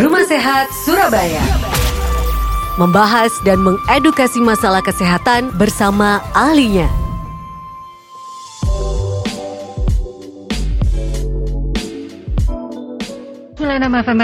Rumah Sehat Surabaya. Membahas dan mengedukasi masalah kesehatan bersama ahlinya. nama FM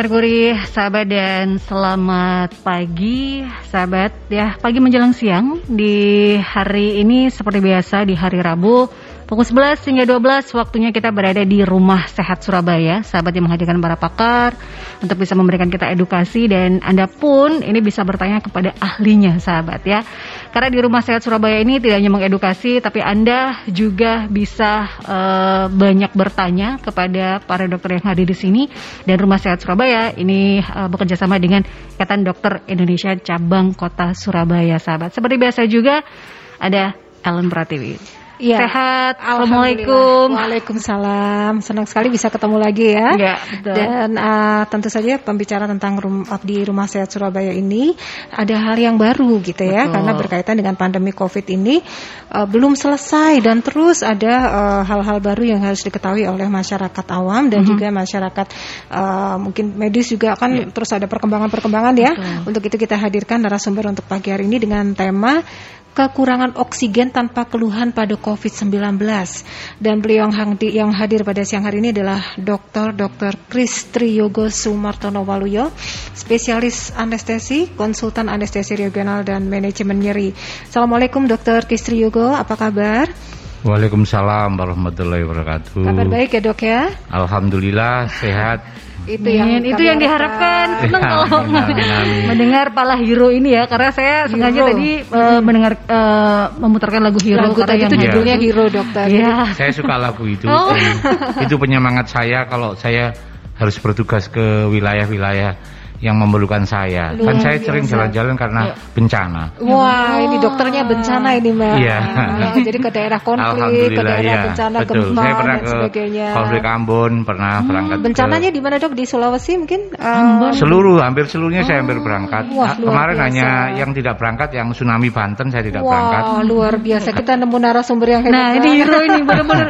sahabat dan selamat pagi, sahabat ya pagi menjelang siang di hari ini seperti biasa di hari Rabu Pukul 11 hingga 12 waktunya kita berada di Rumah Sehat Surabaya. Sahabat yang menghadirkan para pakar untuk bisa memberikan kita edukasi dan Anda pun ini bisa bertanya kepada ahlinya sahabat ya. Karena di Rumah Sehat Surabaya ini tidak hanya mengedukasi tapi Anda juga bisa uh, banyak bertanya kepada para dokter yang hadir di sini dan Rumah Sehat Surabaya ini uh, bekerja sama dengan Ikatan Dokter Indonesia Cabang Kota Surabaya sahabat. Seperti biasa juga ada Ellen Pratiwi. Ya. Sehat. Assalamualaikum. Waalaikumsalam. Senang sekali bisa ketemu lagi ya. Ya, betul. Dan uh, tentu saja pembicaraan tentang rum di Rumah Sehat Surabaya ini ada hal yang baru gitu ya, betul. karena berkaitan dengan pandemi Covid ini uh, belum selesai dan terus ada uh, hal-hal uh, baru yang harus diketahui oleh masyarakat awam dan mm -hmm. juga masyarakat uh, mungkin medis juga kan yeah. terus ada perkembangan-perkembangan ya. Betul. Untuk itu kita hadirkan narasumber untuk pagi hari ini dengan tema kekurangan oksigen tanpa keluhan pada COVID-19. Dan beliau yang hadir pada siang hari ini adalah Dr. Dr. Kris Triyogo Sumartono Waluyo, spesialis anestesi, konsultan anestesi regional dan manajemen nyeri. Assalamualaikum Dr. Kris Triyogo, apa kabar? Waalaikumsalam warahmatullahi wabarakatuh. Kabar baik ya dok ya? Alhamdulillah sehat itu yang itu yang diharapkan. senang kalau mendengar pala hero ini ya karena saya sengaja tadi uh, mendengar uh, memutarkan lagu hero lagu tadi itu judulnya hero dokter. Ya. saya suka lagu itu. Oh. itu penyemangat saya kalau saya harus bertugas ke wilayah-wilayah yang memerlukan saya. Luar kan saya biasa. sering jalan-jalan karena ya. bencana. Wah, oh. ini dokternya bencana ini, Mbak. Iya. Oh, jadi ke daerah konflik, ke daerah ya, bencana betul. gempa saya pernah dan ke sebagainya. Konflik Ambon, pernah hmm, berangkat. Bencananya di mana, Dok? Di Sulawesi mungkin? Uh, seluruh, hampir seluruhnya oh. saya hampir berangkat. Wah, Kemarin biasa. hanya yang tidak berangkat yang tsunami Banten saya tidak Wah, berangkat. Wah, luar biasa. Kita nemu narasumber yang hebat. Nah, ini hero ini benar-benar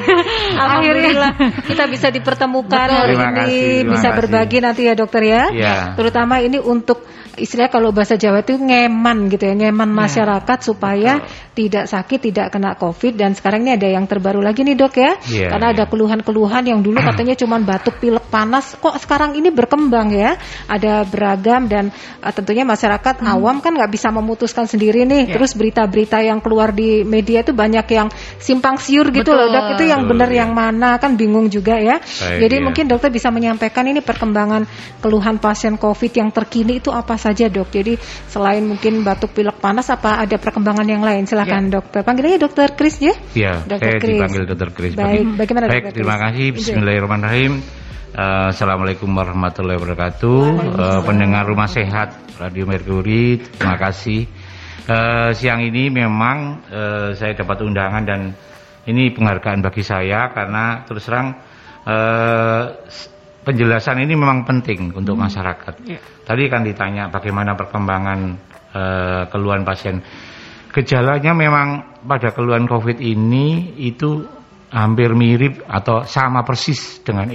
Alhamdulillah kita bisa dipertemukan hari ini, bisa berbagi nanti ya, Dokter ya. ya. Terutama ini untuk istilah kalau bahasa Jawa itu ngeman gitu ya, ngeman ya. masyarakat supaya Betul. tidak sakit, tidak kena Covid dan sekarang ini ada yang terbaru lagi nih dok ya, ya karena ya. ada keluhan-keluhan yang dulu katanya cuma batuk, pilek, panas, kok sekarang ini berkembang ya, ada beragam dan uh, tentunya masyarakat hmm. awam kan nggak bisa memutuskan sendiri nih, ya. terus berita-berita yang keluar di media itu banyak yang simpang siur gitu Betul. loh dok, itu yang benar ya. yang mana kan bingung juga ya, Baik, jadi ya. mungkin dokter bisa menyampaikan ini perkembangan keluhan pasien Covid yang terkini itu apa saja dok? Jadi selain mungkin batuk pilek panas apa ada perkembangan yang lain? Silakan ya. dokter. Panggilnya dokter Kris ya? Iya. Saya Chris. dipanggil dokter Kris. Baik. Bagaimana Baik, dokter terima kasih. Bismillahirrahmanirrahim. Uh, Assalamualaikum warahmatullahi wabarakatuh. Uh, pendengar rumah sehat Radio Merkuri, terima kasih. Uh, siang ini memang uh, saya dapat undangan dan ini penghargaan bagi saya karena terus terang uh, penjelasan ini memang penting untuk hmm. masyarakat. Ya. Tadi kan ditanya bagaimana perkembangan uh, keluhan pasien. Gejalanya memang pada keluhan COVID ini itu hampir mirip atau sama persis dengan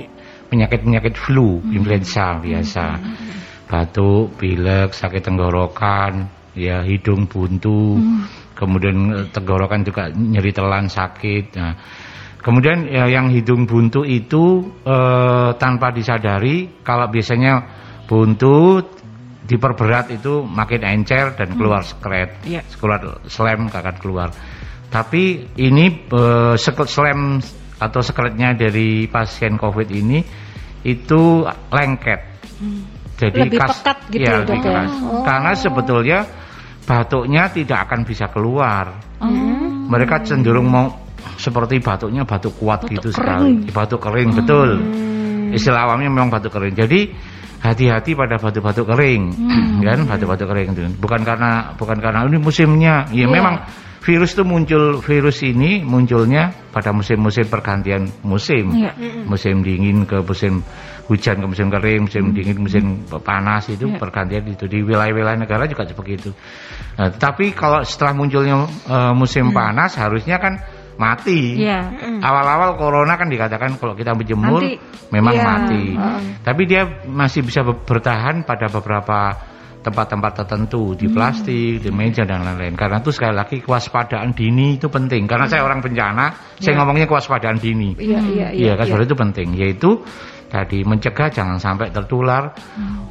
penyakit-penyakit flu, hmm. influenza biasa. Hmm. Batuk, pilek, sakit tenggorokan, ya hidung buntu, hmm. kemudian eh, tenggorokan juga nyeri telan sakit. Nah, Kemudian ya, yang hidung buntu itu eh, tanpa disadari kalau biasanya buntu diperberat itu makin encer dan keluar hmm. sekret, yeah. keluar slam akan keluar. Tapi ini eh, slam atau sekretnya dari pasien COVID ini itu lengket. Hmm. Jadi lebih kas, pekat gitu ya, lebih keras. Oh. Karena sebetulnya batuknya tidak akan bisa keluar. Hmm. Mereka cenderung mau seperti batuknya batuk kuat batuk gitu kering. sekali. Batuk kering, hmm. betul. Istilah awamnya memang batuk kering. Jadi hati-hati pada batuk-batuk kering, hmm. kan? Batuk-batuk kering itu. Bukan karena bukan karena ini musimnya. Ya yeah. memang virus itu muncul virus ini munculnya pada musim-musim pergantian musim. Yeah. Musim dingin ke musim hujan ke musim kering, musim hmm. dingin, musim panas itu yeah. pergantian itu di wilayah-wilayah negara juga seperti itu. Nah, tapi kalau setelah munculnya uh, musim hmm. panas harusnya kan mati. Iya. Awal-awal corona kan dikatakan kalau kita menjemur Nanti, memang iya, mati. heeh. Tapi dia masih bisa ber- bertahan pada beberapa tempat-tempat tertentu di plastik, di meja dan lain-lain. Karena itu sekali lagi kewaspadaan dini itu penting. Karena saya orang bencana, saya ngomongnya kewaspadaan dini. Iya, iya, Iya kan saudara, itu penting. Yaitu tadi mencegah jangan sampai tertular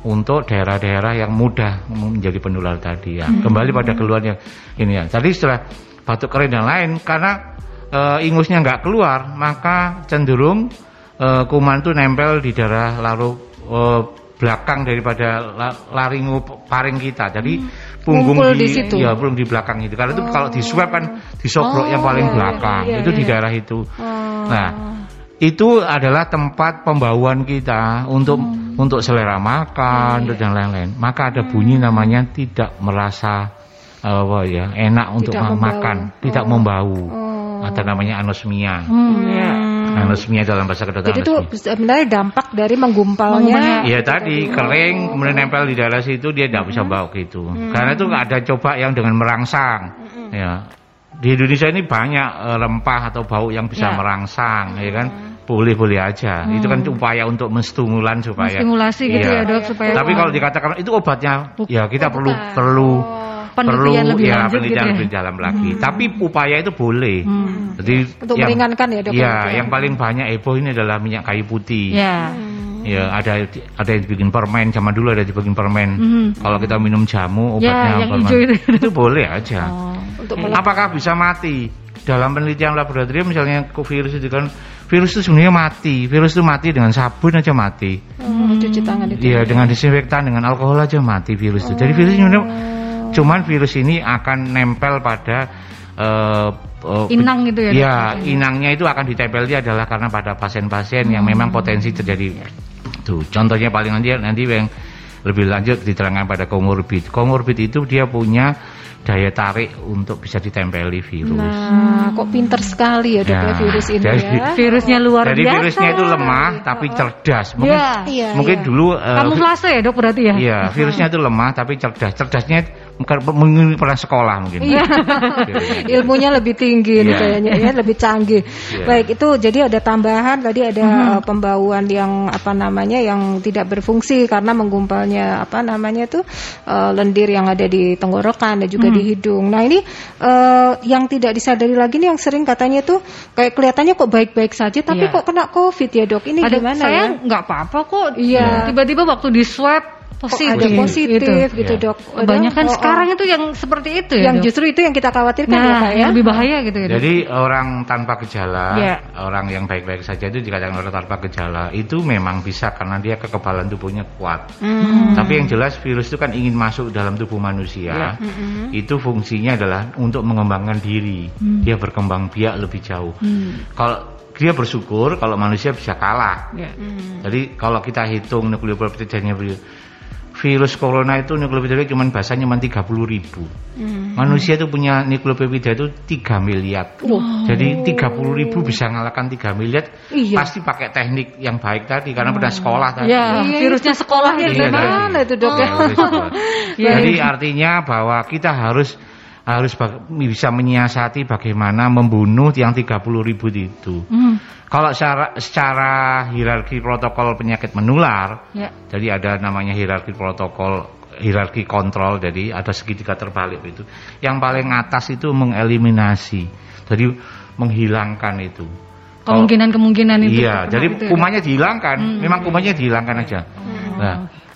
untuk daerah-daerah yang mudah menjadi penular tadi ya. Kembali pada keluarnya ini ya. Tadi setelah batuk kering dan lain karena eh, ingusnya nggak keluar, maka cenderung eh, kuman itu nempel di daerah lalu eh, belakang daripada la- laringo paring kita. Jadi punggung Ngumpul di situ. ya belum di belakang itu. Karena itu kalau di swab kan disobrok yang paling belakang. iya, itu di iya. daerah itu. Oh. Nah, itu adalah tempat pembauan kita untuk Hmm. untuk selera Iya, makan dan lain-lain. Maka ada bunyi namanya tidak merasa apa ya enak untuk Tidak ma- membau. makan, tidak Oh. membau. Oh. Ada namanya anosmia. Hmm, ya. Anosmia dalam bahasa kedokteran. Jadi itu sebenarnya dampak dari menggumpalnya. Iya tadi kering kemudian nempel di daerah situ dia tidak bisa bau gitu. Karena itu ada coba yang dengan merangsang. Ya. Di Indonesia ini banyak eh, rempah atau bau yang bisa Ya. merangsang, ya kan? Boleh-boleh aja. Itu kan upaya untuk menstimulan supaya Stimulasi gitu Iya. ya dok supaya Tapi kalau dikatakan itu obatnya, ya kita perlu bukan. perlu Penelitian perlu lebih ya lanjut penelitian gitu ya. lebih dalam lagi. Tapi upaya itu boleh. Hmm. Jadi Untuk meringankan ya, dok, Iya, ya. yang paling banyak heboh ini adalah minyak kayu putih. Ya. Ya, ada ada yang dibikin permen zaman dulu ada dibikin permen. Mhm. Kalau kita minum jamu Ya, obatnya yang permen. hijau itu. itu boleh aja. Oh. Untuk melek- Apakah bisa mati? Dalam penelitian laboratorium misalnya virus itu kan virus itu sebenarnya mati. Virus itu mati dengan sabun aja mati. Oh, cuci tangan itu. Iya, dengan disinfektan dengan alkohol aja mati virus itu. Jadi virus ini sebenarnya- cuman virus ini akan nempel pada eh, eh, Inang gitu ya? Iya, inangnya itu akan ditempel dia adalah karena pada pasien-pasien yang memang potensi terjadi. Tuh, contohnya paling nanti nanti yang lebih lanjut diterangkan pada komorbid. Komorbid itu dia punya daya tarik untuk bisa ditempeli virus. Nah, kok pinter sekali ya dok ya, Ya, virus ini jadi- ya. Virusnya luar Jadi biasa. virusnya itu lemah tapi cerdas. Mungkin Iya. Iya, mungkin iya. dulu eh, Kamuflase ya dok berarti ya? Iya, virusnya itu lemah tapi cerdas. Cerdasnya mungkin pernah sekolah mungkin. Iya. Ilmunya lebih tinggi nih Iya. kayaknya ya, lebih canggih. Iya. Baik, itu jadi ada tambahan tadi ada Mhm. uh, pembauan yang apa namanya yang tidak berfungsi karena menggumpalnya apa namanya tuh uh, lendir yang ada di tenggorokan dan juga Mhm. Di hidung. Nah, ini uh, yang tidak disadari lagi nih yang sering katanya tuh kayak kelihatannya kok baik-baik saja tapi Iya. kok kena Covid ya, Dok. Ini Ada gimana saya ya? nggak apa-apa kok. Iya. Tiba-tiba waktu di swab positif. ada positif gitu, Iya. Dok. Kebanyakan Oh, oh. sekarang itu yang seperti itu ya. yang Dok? justru itu yang kita khawatirkan ya, nah, Pak ya. yang lebih bahaya gitu ya. Dok? Jadi orang tanpa gejala, Iya. orang yang baik-baik saja itu dikatakan orang tanpa gejala itu memang bisa karena dia kekebalan tubuhnya kuat. Hmm. Tapi yang jelas virus itu kan ingin masuk dalam tubuh manusia. Itu fungsinya adalah untuk mengembangkan diri. Dia berkembang biak lebih jauh. Kalau dia bersyukur kalau manusia bisa kalah. Ya. Jadi kalau kita hitung nukleopeptidanya virus, corona itu nukleopeptidanya cuma bahasanya cuma 30 ribu. Manusia itu punya nukleopeptida itu 3 miliar. Jadi 30 ribu bisa ngalahkan 3 miliar. Iya. Pasti pakai teknik yang baik tadi karena pernah sekolah tadi. Ya, Iya, virusnya sekolahnya Iya, di mana? Mana itu dok ya? Oh, sekolah. Iya. Jadi artinya bahwa kita harus harus bisa menyiasati bagaimana membunuh yang 30 ribu itu. Hmm. Kalau secara, secara hierarki protokol penyakit menular, Ya. jadi ada namanya hierarki protokol, hierarki kontrol, jadi ada segitiga terbalik itu. Yang paling atas itu mengeliminasi, jadi menghilangkan itu. Kemungkinan-kemungkinan itu. Iya, jadi gitu ya, kumannya dihilangkan, Hmm. memang kumannya dihilangkan aja. Nah,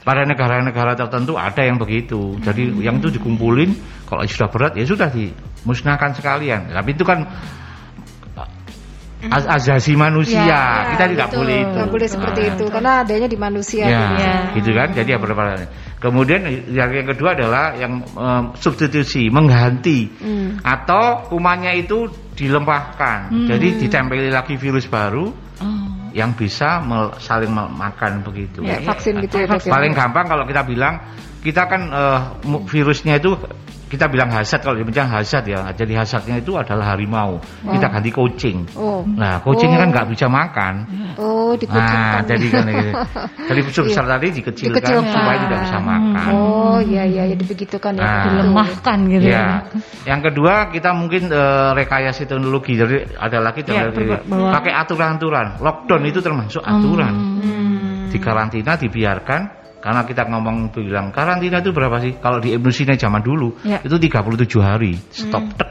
pada negara-negara tertentu ada yang begitu. Jadi Hmm. yang itu dikumpulin, kalau sudah berat ya sudah dimusnahkan sekalian. Tapi itu kan az- azasi manusia, Ya, kita tidak betul. boleh itu. Nggak boleh seperti Nah, itu karena adanya di manusia. Ya, gitu. Ya. gitu kan. Jadi apa apa. Kemudian yang, yang kedua adalah yang em, substitusi, mengganti Hmm. atau kumannya itu dilempahkan. Hmm. Jadi ditempeli lagi virus baru Oh. Yang bisa mel- saling makan begitu. Ya, vaksin gitu ya ya. Paling gampang kalau kita bilang kita kan mu- virusnya itu kita bilang hasad kalau dibilang hasad ya. Jadi hasadnya itu adalah harimau. Kita ganti kucing. Oh. Nah, kucingnya Oh. kan nggak bisa makan. Oh, Nah, dikucilkan. jadi kan gitu. Dari besar besar tadi dikecilkan, Dikecilkan. supaya tidak bisa makan. Oh, iya iya ya dibegitukan ya. Nah. Dilemahkan gitu ya. Ya, yang kedua kita mungkin eh, rekayasa teknologi. Jadi ada lagi Ya, pakai aturan-aturan. Lockdown itu termasuk aturan. Hmm. Di karantina dibiarkan karena kita ngomong bilang karantina itu berapa sih? Kalau di Indonesia zaman dulu Ya. itu 37 hari. Stop tek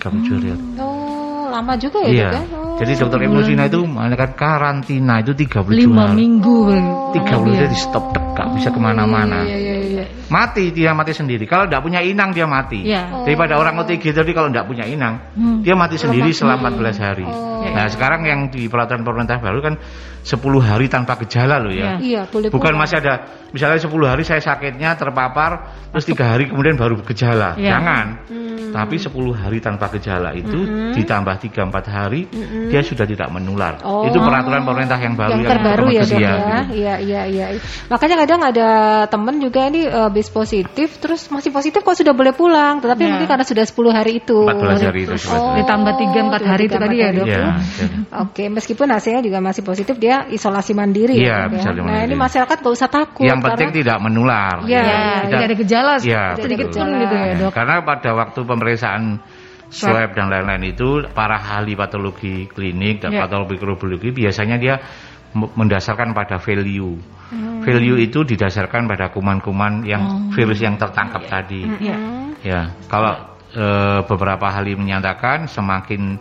37 hari. Oh, lama juga ya, Iya. Ya? Oh. Jadi dokter Ibnu Sina itu mengatakan karantina itu 37 Lima hari. minggu. Oh. 30 hari di stop tek, gak bisa ke mana-mana. Iya iya iya. Mati dia mati sendiri. Kalau tidak punya inang dia mati. Iya. Daripada orang OTG tadi kalau tidak punya inang, Hmm. dia mati sendiri selama 14 hari. Oh. Nah, sekarang yang di peraturan pemerintah baru kan 10 hari tanpa gejala loh ya. Iya, boleh Bukan pulang. masih ada misalnya 10 hari saya sakitnya terpapar terus tiga hari kemudian baru gejala. Iya. Jangan. Hmm. Tapi 10 hari tanpa gejala itu ditambah 3 4 hari dia sudah tidak menular. Oh. Itu peraturan pemerintah yang baru yang terbaru ya dok Iya, ya, gitu. iya iya iya. Makanya kadang ada temen juga ini uh, bis positif, terus masih positif kok sudah boleh pulang, tetapi Ya. mungkin karena sudah 10 hari itu. 14 hari itu Oh, sebetulnya. Ditambah 3-4 hari itu tiga, tadi empat ya, Dok? itu. Iya, jadi. Oke, meskipun hasilnya juga masih positif, dia isolasi mandiri Iya, ya. Ya? Nah mandiri. ini masyarakat gak usah takut. Yang penting karena- tidak menular. Iya, Ya, iya, tidak ada gejala Iya, sedikit pun gitu ya, Dok. Karena pada waktu pemeriksaan swab dan lain-lain itu para ahli patologi klinik dan Ya. patologi mikrobiologi biasanya dia mendasarkan pada value. Hmm. Value itu didasarkan pada kuman-kuman yang virus yang tertangkap tadi. Iya. Ya, kalau eh, beberapa ahli menyatakan semakin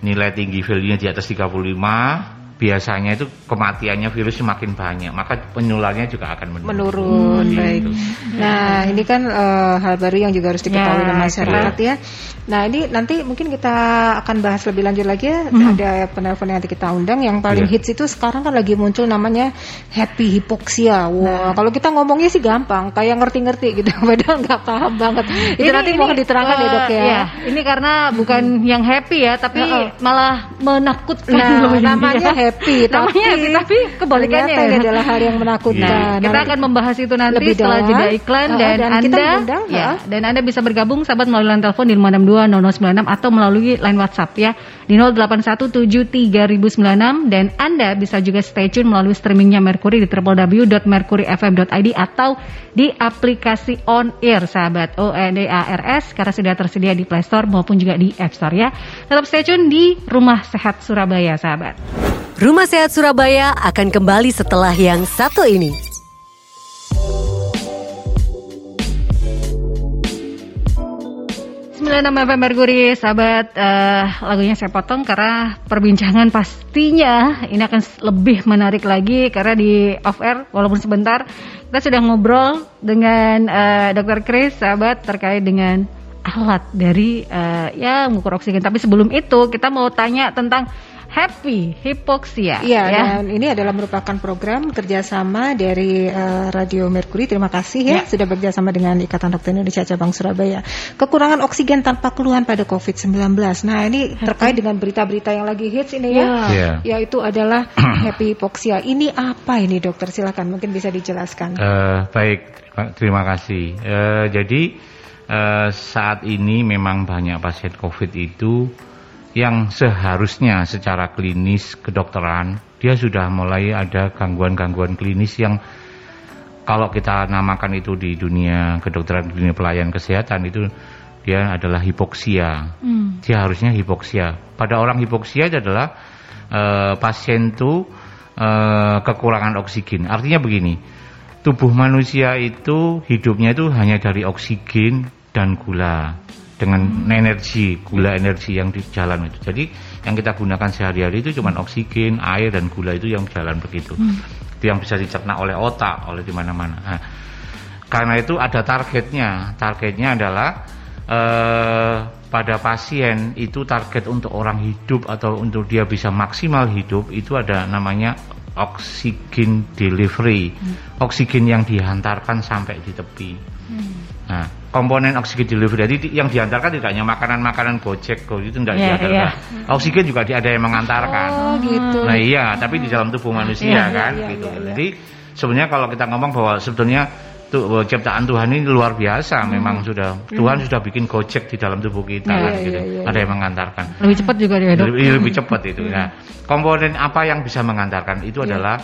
nilai tinggi value-nya di atas 35 biasanya itu kematiannya virus semakin banyak, maka penularnya juga akan menurun. menurun Seperti baik. itu. Nah ini kan eh, hal baru yang juga harus diketahui Ya, oleh masyarakat ya. Nah ini nanti mungkin kita akan bahas lebih lanjut lagi ya. Ada penelpon yang nanti kita undang yang paling Iya. hits itu sekarang kan lagi muncul namanya happy hypoxia. Wah kalau kita ngomongnya sih gampang, kayak ngerti-ngerti gitu, padahal nggak paham banget. Itu nanti mohon diterangkan ya dok ya. iya, ini karena bukan yang happy ya, tapi Heeh. malah menakutkan Nah loh ini namanya ya. Happy, Namanya tapi, happy, tapi kebalikannya ternyata ini ya. adalah hal yang menakutkan. Nah, kita akan membahas itu nanti lebih setelah dalam. jeda iklan Heeh, dan, dan Anda mengundang, ya, dan Anda bisa bergabung sahabat melalui line telepon di 562 atau melalui line WhatsApp ya di 08173096 dan Anda bisa juga stay tune melalui streamingnya Mercury di www.mercuryfm.id atau di aplikasi On Air sahabat O E D A R S karena sudah tersedia di Play Store maupun juga di App Store ya. Tetap stay tune di Rumah Sehat Surabaya sahabat. Rumah Sehat Surabaya akan kembali setelah yang satu ini. 96 FM Mercury, sahabat, eh, lagunya saya potong karena perbincangan pastinya ini akan lebih menarik lagi karena di off air walaupun sebentar kita sudah ngobrol dengan eh, Dr. Chris, sahabat terkait dengan alat dari eh, ya mengukur oksigen. Tapi sebelum itu kita mau tanya tentang happy hypoxia. Iya, ya. dan ini adalah merupakan program kerjasama dari eh, Radio Mercury. Terima kasih ya, Ya. sudah bekerjasama dengan Ikatan Dokter Indonesia Cabang Surabaya. Kekurangan oksigen tanpa keluhan pada COVID-19. Nah, ini terkait dengan berita-berita yang lagi hits ini ya. Iya. Yaitu adalah happy hypoxia. Ini apa ini dokter? Silakan, mungkin bisa dijelaskan. Eh, baik, terima- terima kasih. Eh, jadi eh, saat ini memang banyak pasien COVID itu yang seharusnya secara klinis kedokteran dia sudah mulai ada gangguan-gangguan klinis yang kalau kita namakan itu di dunia kedokteran dunia pelayan kesehatan itu dia adalah hipoksia. Hmm. Dia harusnya hipoksia. Pada orang hipoksia itu adalah eh, pasien itu eh, kekurangan oksigen. Artinya begini, tubuh manusia itu hidupnya itu hanya dari oksigen dan gula dengan energi, gula energi yang di jalan itu. Jadi yang kita gunakan sehari-hari itu cuma oksigen, air dan gula itu yang jalan begitu. Itu yang bisa dicerna oleh otak, oleh di mana-mana. Nah, karena itu ada targetnya. Targetnya adalah eh, pada pasien itu target untuk orang hidup atau untuk dia bisa maksimal hidup itu ada namanya oksigen delivery. Oksigen yang dihantarkan sampai di tepi. Nah, komponen oksigen delivery jadi di- yang diantarkan tidak hanya makanan-makanan gojek kok itu tidak Iya, diantarkan. Oksigen juga ada yang mengantarkan. Oh, gitu. Nah iya, tapi di dalam tubuh manusia Iya, kan, iya, gitu. iya, iya. Jadi sebenarnya kalau kita ngomong bahwa sebetulnya tuh ciptaan Tuhan ini luar biasa memang sudah Tuhan sudah bikin gojek di dalam tubuh kita Iya, kan, iya, gitu. iya, ada yang mengantarkan Lebih cepat juga dia dok. lebih, lebih cepat itu nah komponen apa yang bisa mengantarkan itu adalah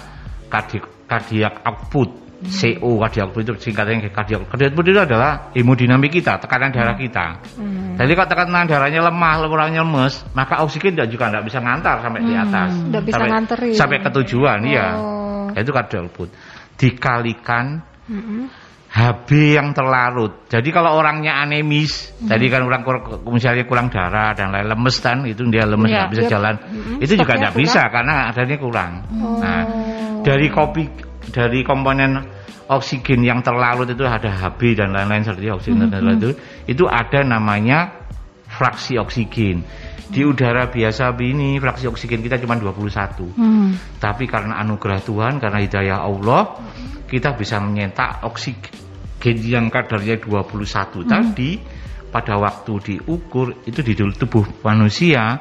kardiak cardiac output CO itu cardiac cardiac output itu adalah hemodinamik kita tekanan darah kita jadi kalau tekanan darahnya lemah orangnya lemes maka oksigen juga nggak bisa ngantar sampai di atas Nggak bisa sampai, nganterin. sampai ke tujuan iya Oh. itu cardiac output dikalikan Mm-mm. HB yang terlarut. Jadi kalau orangnya anemis, tadi kan orang kur- misalnya kurang darah dan lain lemes kan, itu dia lemes Iya, nggak bisa dia- jalan. mm-mm, Itu juga nggak bisa karena adanya kurang. Nah, dari kopi dari komponen oksigen yang terlarut itu ada HB dan lain-lain seperti oksigen dan lain-lain itu, itu ada namanya fraksi oksigen. Di udara biasa ini fraksi oksigen kita cuma 21. Hmm. Tapi karena anugerah Tuhan, karena hidayah Allah, kita bisa menyetak oksigen yang kadarnya 21 tadi pada waktu diukur itu di tubuh manusia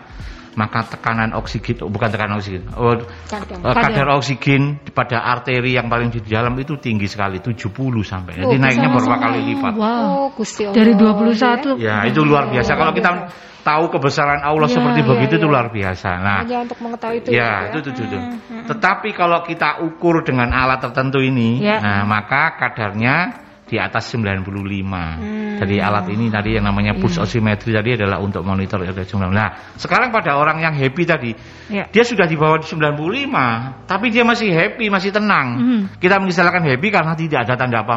maka tekanan oksigen oh, bukan tekanan oksigen oh, Kadar. eh, kadar oksigen pada arteri yang paling di dalam itu tinggi sekali 70 sampai Oh, jadi naiknya sampai. kali lipat Wow. Oh. Dari 21. ya itu luar biasa kalau kita tahu kebesaran Allah Ya, seperti ya, begitu itu ya. luar biasa nah Hanya untuk mengetahui itu Ya, itu itu, itu, itu. Tetapi kalau kita ukur dengan alat tertentu ini, Ya. nah maka kadarnya di atas 95. Hmm. Jadi alat ini tadi yang namanya pulse oximetry tadi adalah untuk monitor ada 95. Nah, sekarang pada orang yang happy tadi, Ya. dia sudah di bawah 95, tapi dia masih happy, masih tenang. Hmm. Kita mengistilahkan happy karena tidak ada tanda apa.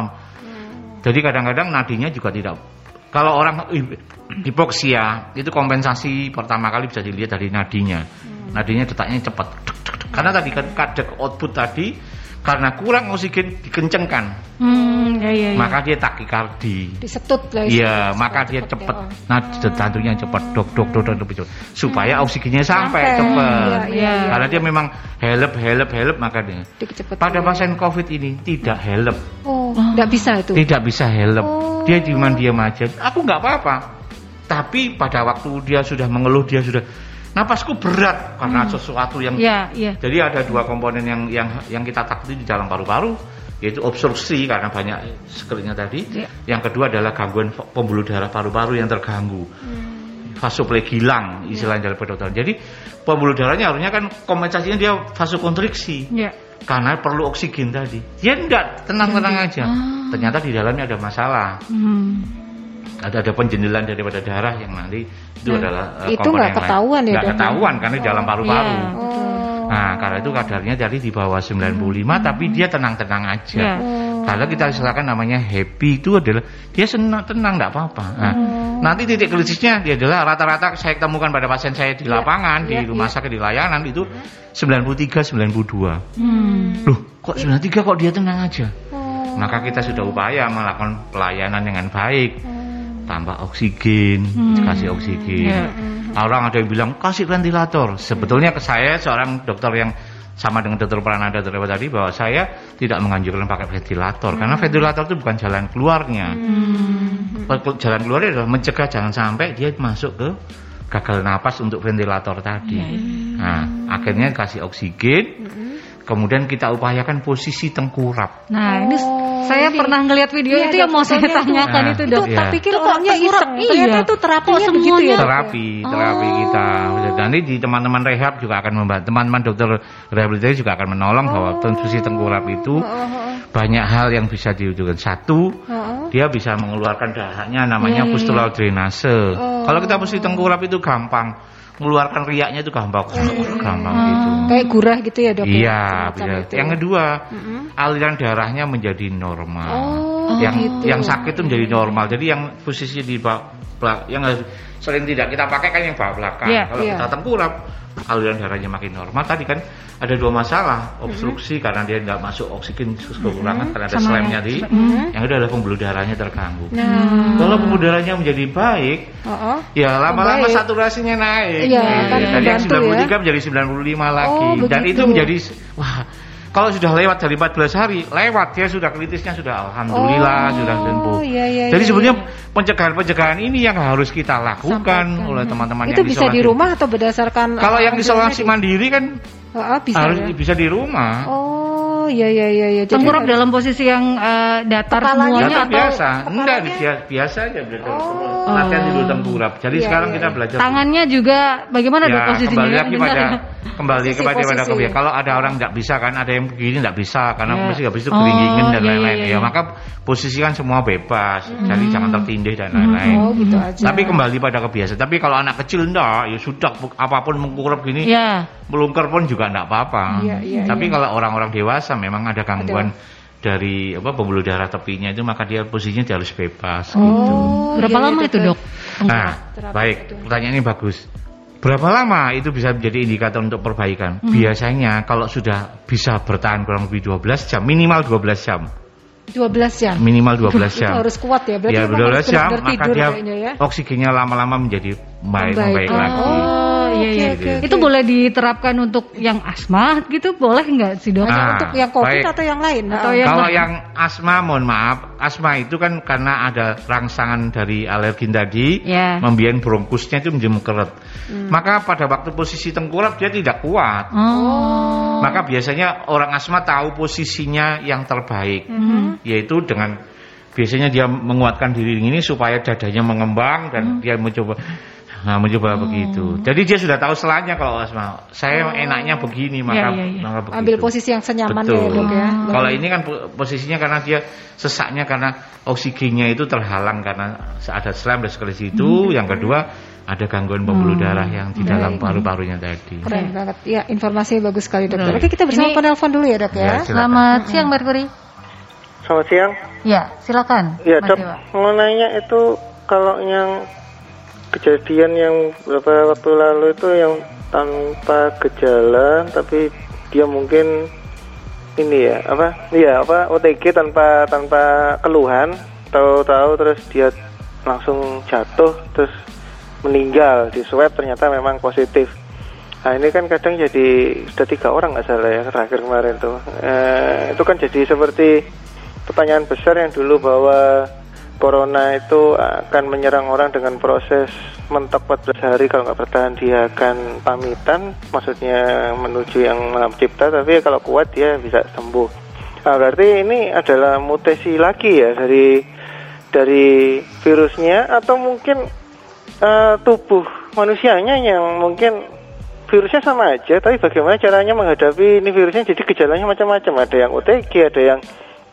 Jadi kadang-kadang nadinya juga tidak kalau orang hi- hipoksia itu kompensasi pertama kali bisa dilihat dari nadinya. Nadinya detaknya cepat. Karena tadi kan kadar output tadi karena kurang oksigen dikencengkan, Hmm, ya, ya, ya. maka dia takikardi. Disetut lah. Iya, maka dia cepat. ya. Nah, jantungnya cepat, dok, dok, dok, dok, dok, dok, supaya oksigennya sampai, Sampai. cepat. Iya, iya, iya. Karena dia memang help, help, help, maka dia. Pada dulu. pasien COVID ini tidak help, Oh, nggak bisa itu. tidak bisa help. Oh. Dia cuma diam aja. Aku nggak apa-apa. Tapi pada waktu dia sudah mengeluh, dia sudah napasku berat karena sesuatu yang Ya, ya. jadi ada dua komponen yang yang yang kita takuti di dalam paru-paru yaitu obstruksi karena banyak sekelinya tadi. Ya. Yang kedua adalah gangguan pembuluh darah paru-paru yang terganggu. Vasoplay istilah dalam kedokteran. Jadi pembuluh darahnya harusnya kan kompensasinya dia vasokonstriksi Ya. karena perlu oksigen tadi. Dia enggak tenang-tenang aja. Ternyata di dalamnya ada masalah. Hmm. Ada ada penjendelan daripada darah yang nanti itu Nah, adalah eh, itu nggak yang lain. ketahuan ya, Nggak dok? ketahuan karena di dalam paru-paru. Iya. Oh. Nah, karena itu kadarnya jadi di bawah 95 tapi dia tenang-tenang aja. Ya. Kalau kita silakan namanya happy itu adalah dia senang tenang enggak apa-apa. Nah, nanti titik kritisnya dia adalah rata-rata saya temukan pada pasien saya di lapangan ya, di rumah sakit di layanan itu 93 92. Hmm. Loh, kok 93 kok dia tenang aja? Oh. Maka kita sudah upaya melakukan pelayanan dengan baik. Oh. Tambah oksigen, Hmm. kasih oksigen. Ya. Orang ada yang bilang kasih ventilator. Sebetulnya ke saya seorang dokter yang sama dengan dokter Prananda dokter Dewa tadi bahwa saya tidak menganjurkan pakai ventilator karena ventilator itu bukan jalan keluarnya. Pe- Jalan keluarnya adalah mencegah jangan sampai dia masuk ke gagal napas untuk ventilator tadi. Nah, akhirnya kasih oksigen. Kemudian kita upayakan posisi tengkurap. Nah, ini saya ini. pernah ngelihat video Iya, itu yang mau saya sebetulnya tuh. tanyakan Nah, itu, Itu Dok. Iya. tak pikir Itu kok orangnya iseng. Ternyata Iya. itu terapinya Kok begitu ya. semuanya? dok? terapi terapi kita nanti di teman-teman rehab juga akan membantu teman-teman dokter rehabilitasi juga akan menolong bahwa transfusi tengkurap itu banyak hal yang bisa diwujudkan satu dia bisa mengeluarkan darahnya namanya Iya, iya, pustular drainase Oh. kalau kita mesti tengkurap itu gampang mengeluarkan riaknya itu gampang gampang gitu Kayak gurah gitu ya dok? ya? Iya, bisa. itu. Yang kedua, Mm-mm. aliran darahnya menjadi normal. Oh, yang gitu. yang sakit itu menjadi normal. Jadi yang posisi di belak- yang sering tidak kita pakai kan yang bawah belakang. Iya, Kalau iya. kita tengkurap, aliran darahnya makin normal. Tadi kan ada dua masalah, obstruksi karena dia tidak masuk oksigen kekurangan karena ada slamnya di. Hmm. Yang kedua adalah pembuluh darahnya terganggu. Nah, Kalau pembuluh darahnya menjadi baik, heeh. Ya lama-lama saturasinya naik. Iya, Gitu. kan Dari yang membantu 93 menjadi 95 lagi. Oh, Dan begitu. itu menjadi wah kalau sudah lewat dari 14 hari, lewat dia sudah kritisnya sudah alhamdulillah Oh, sudah sembuh. iya, iya, Jadi iya, sebenarnya iya. pencegahan-pencegahan ini yang harus kita lakukan Sampaikan. oleh teman-teman Itu yang bisa di rumah atau berdasarkan Kalau uh, yang isolasi mandiri kan? Heeh, bisa harus ya. bisa di rumah. Oh, Oh, iya iya iya iya. Jadi Tengkurap dalam posisi yang eh, datar Kepalanya semuanya Datar atau biasa, kepalanya? enggak biasa, biasa aja belajar Oh. latihan tidur tengkurap. Jadi Iya, sekarang iya, kita iya. belajar tangannya juga bagaimana dok ya, posisinya? kembali lagi pada ya? kembali Posisi, kepada pada posisi. kebiasaan. Kalau ada orang nggak bisa kan, ada yang begini nggak bisa karena Ya. mesti habis itu Oh, keringingin dan iya, lain-lain. iya, Ya maka posisikan semua bebas, jadi jangan tertindih dan lain-lain. Oh, gitu aja. Tapi kembali pada kebiasaan. Tapi kalau anak kecil enggak, ya sudah apa pun mengkurap gini, Ya, melungker pun juga enggak apa-apa. Iya, iya, Tapi iya. kalau orang-orang dewasa memang ada gangguan dari apa pembuluh darah tepinya itu maka dia posisinya dia harus bebas gitu. Oh, berapa iya, iya, lama itu dok? Nah, Terapi baik, itu. pertanyaan ini bagus. Berapa lama itu bisa menjadi indikator untuk perbaikan? Hmm. Biasanya kalau sudah bisa bertahan kurang lebih 12 jam, minimal 12 jam. 12 jam. Minimal 12 Itu jam. harus kuat ya. Berarti ya, memang 12 harus jam, benar-benar maka dia ya. oksigennya lama-lama menjadi baik, Membaik. membaik lagi. Oh, iya iya. oke, oke, Itu boleh diterapkan untuk yang asma gitu, boleh nggak sih dok? Hanya Ah, untuk yang COVID baik. atau yang lain? Atau yang- Kalau lain. yang asma, mohon maaf, asma itu kan karena ada rangsangan dari alergin tadi, Ya. membiayai bronkusnya itu menjadi mengkeret. Hmm. Maka pada waktu posisi tengkurap dia tidak kuat. Oh. Maka biasanya orang asma tahu posisinya yang terbaik, Mhm. yaitu dengan biasanya dia menguatkan diri ini supaya dadanya mengembang dan dia mencoba nah, mencoba Oh. begitu. Jadi dia sudah tahu selanya kalau asma. Saya enaknya begini maka, iya, iya. maka begitu. Ambil posisi yang senyaman Betul. ya dok ya. Kalau ini kan po- posisinya karena dia sesaknya karena oksigennya itu terhalang karena ada selam dan sekali situ. Yang kedua ada gangguan pembuluh darah yang di dalam paru-parunya tadi. Keren banget. Ya, informasinya bagus sekali dokter. Betul. Oke, kita bersama Ini- penelpon dulu ya dok ya. Ya. Selamat siang Mercury. Selamat siang. Ya, silakan. Ya, Mas dok, nanya itu kalau yang kejadian yang beberapa waktu lalu itu yang tanpa gejala tapi dia mungkin ini ya apa? Iya apa? OTG tanpa tanpa keluhan tahu-tahu terus dia langsung jatuh terus meninggal di swab ternyata memang positif. Nah ini kan kadang jadi sudah tiga orang nggak salah ya terakhir kemarin tuh. Eh, itu kan jadi seperti pertanyaan besar yang dulu bahwa corona itu akan menyerang orang dengan proses mentok 14 hari kalau nggak bertahan dia akan pamitan maksudnya menuju yang maha pencipta tapi kalau kuat dia bisa sembuh. Nah, berarti ini adalah mutasi lagi ya dari dari virusnya atau mungkin eh, tubuh manusianya yang mungkin virusnya sama aja tapi bagaimana caranya menghadapi ini virusnya? Jadi gejalanya macam-macam. Ada yang OTG ada yang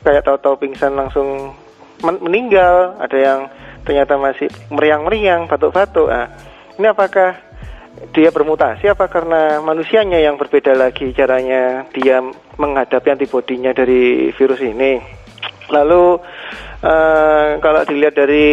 kayak tahu-tahu pingsan langsung men- meninggal. Ada yang ternyata masih meriang-meriang batuk-batuk. Nah, ini apakah dia bermutasi? Apa karena manusianya yang berbeda lagi caranya dia menghadapi antibodinya dari virus ini? Lalu eh, kalau dilihat dari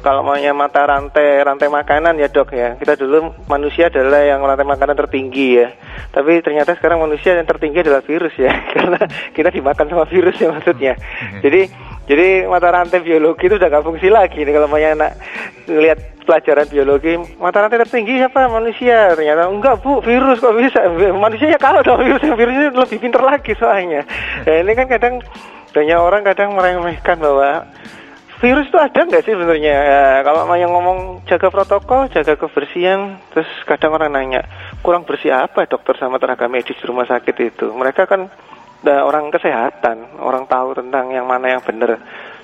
kalau maunya mata rantai rantai makanan ya dok ya. Kita dulu manusia adalah yang rantai makanan tertinggi ya. Tapi ternyata sekarang manusia yang tertinggi adalah virus ya. Karena kita dimakan sama virus ya maksudnya. Jadi jadi mata rantai biologi itu udah gak fungsi lagi nih kalau maunya anak ngelihat pelajaran biologi. Mata rantai tertinggi siapa? Manusia. Ternyata enggak bu. Virus kok bisa? Manusia ya kalau dong virus. Virusnya lebih pintar lagi soalnya. Ya ini kan kadang banyak orang kadang meremehkan bahwa virus itu ada nggak sih sebenarnya? Ya, kalau yang ngomong jaga protokol jaga kebersihan terus kadang orang nanya kurang bersih apa dokter sama tenaga medis di rumah sakit itu? Mereka kan da- orang kesehatan orang tahu tentang yang mana yang benar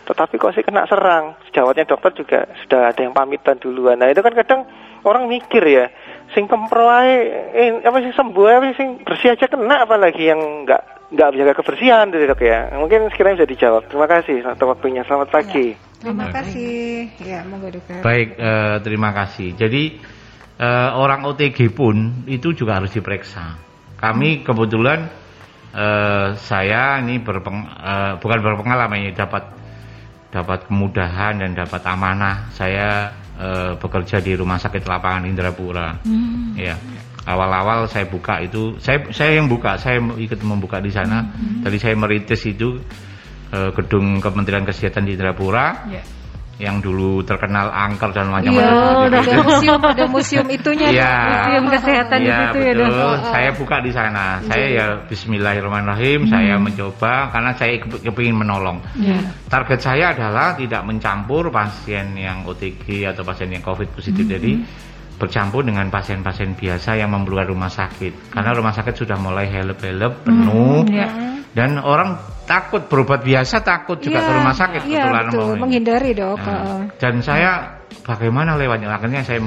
tetapi kok sih kena serang? Sejawatnya dokter juga sudah ada yang pamitan duluan. Nah itu kan kadang orang mikir ya sing kempro eh, apa sih sembuh apa sih bersih aja kena apalagi yang nggak nggak jaga kebersihan gitu ya. Mungkin sekiranya bisa dijawab. Terima kasih untuk waktunya. Selamat pagi Terima kasih. Ya, monggo dokter. Baik, eh, terima kasih. Jadi eh, orang OTG pun itu juga harus diperiksa. Kami kebetulan eh, saya ini berpeng, eh, bukan berpengalaman ini dapat dapat kemudahan dan dapat amanah. Saya eh, bekerja di Rumah Sakit Lapangan Indrapura. Ya. Awal-awal saya buka itu, saya saya yang buka, saya ikut membuka di sana. Tadi saya merintis itu eh, gedung Kementerian Kesehatan di Indrapura Ya. yang dulu terkenal angker dan Iya, macam-macam ada gitu. museum, ada museum itunya. Iya. Museum kesehatan di Iya situ ya dok. betul. Saya buka di sana. Saya ya Bismillahirrahmanirrahim. Saya mencoba karena saya kep- kepingin menolong. Ya. Target saya adalah tidak mencampur pasien yang OTG atau pasien yang COVID positif. Jadi bercampur dengan pasien-pasien biasa yang memerlukan rumah sakit karena rumah sakit sudah mulai helep-helep penuh ya. dan orang takut berobat biasa takut juga Iya, ke rumah sakit Iya, ketularan betul. mau- Menghindari dok. Nah, Heeh. dan saya bagaimana lewatnya akhirnya saya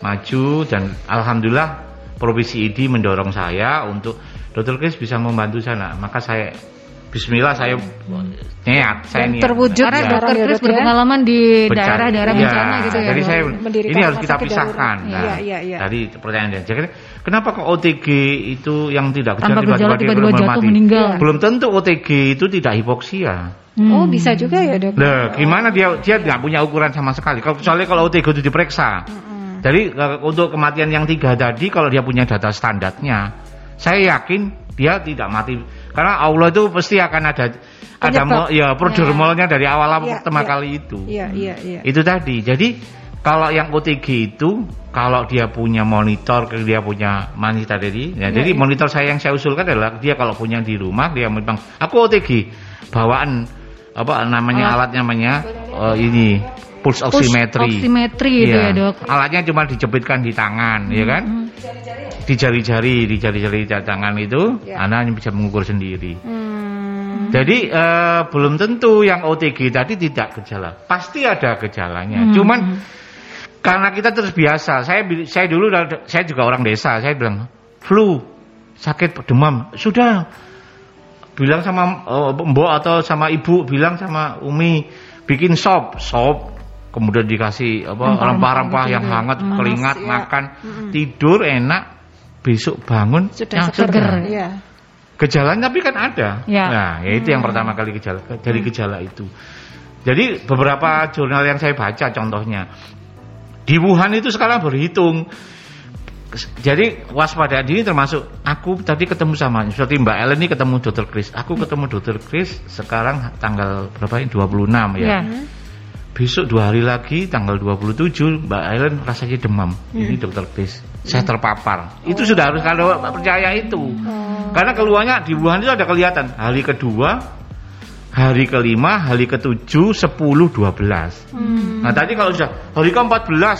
maju dan alhamdulillah provinsi ID mendorong saya untuk dokter Kris bisa membantu sana maka saya Bismillah saya niat saya niat terwujud Karena Ya. sekarang dokter ya, Chris dok, ya. berpengalaman di Bencana. daerah-daerah Iya, bencana gitu ya. Jadi saya ini harus kita pisahkan. darurat. Nah, Iya, iya, iya. Tadi pertanyaan dia. Jadi kenapa kok OTG itu yang tidak gejala tiba-tiba tiba-tiba jatuh mati? meninggal. Belum tentu OTG itu tidak hipoksia. Hmm. Oh bisa juga ya dok. Nah, gimana dia dia tidak punya ukuran sama sekali. Kalau kecuali kalau OTG itu diperiksa. Jadi eh, untuk kematian yang tiga tadi kalau dia punya data standarnya, saya yakin dia tidak mati karena Allah itu pasti akan ada ada Penyebab. mo- ya prodromalnya dari awal Iya, pertama iya. kali itu. Iya iya iya. Itu tadi. Jadi kalau yang OTG itu kalau dia punya monitor, dia punya manita tadi. Ya, Iya, jadi iya. monitor saya yang saya usulkan adalah dia kalau punya di rumah dia memang aku OTG bawaan apa namanya alat namanya eh, ini pulse oximetry. oximetry Iya. ya dok. Alatnya cuma dijepitkan di tangan, ya kan? Di jari-jari, di jari-jari tangan itu, Ya. anak bisa mengukur sendiri. Hmm. Jadi eh, belum tentu yang OTG tadi tidak gejala. Pasti ada gejalanya. Hmm. Cuman karena kita terus biasa. Saya saya dulu saya juga orang desa. Saya bilang flu, sakit demam. Sudah bilang sama eh, mbok atau sama ibu bilang sama Umi bikin sop, sop kemudian dikasih apa Rempah-rempah gitu yang ya. hangat, Hmm. keringat, Iya. makan, tidur enak, besok bangun Sudah yang seger. Iya. Gejalanya tapi kan ada. Ya. Nah, ya itu yang pertama kali gejala dari gejala itu. Jadi beberapa jurnal yang saya baca contohnya di Wuhan itu sekarang berhitung. Jadi waspada dini termasuk aku tadi ketemu sama seperti Mbak Ellen ini ketemu Dokter Chris. Aku ketemu Dokter Chris sekarang tanggal berapa ini 26 ya. Ya. Besok dua hari lagi tanggal 27 Mbak Ellen rasanya demam. Ini Dokter Chris. Saya terpapar. Itu sudah harus kalau percaya itu. Karena keluarnya di Wuhan itu ada kelihatan hari kedua, hari kelima, hari ketujuh, sepuluh, dua belas. Nah tadi kalau sudah hari ke empat belas,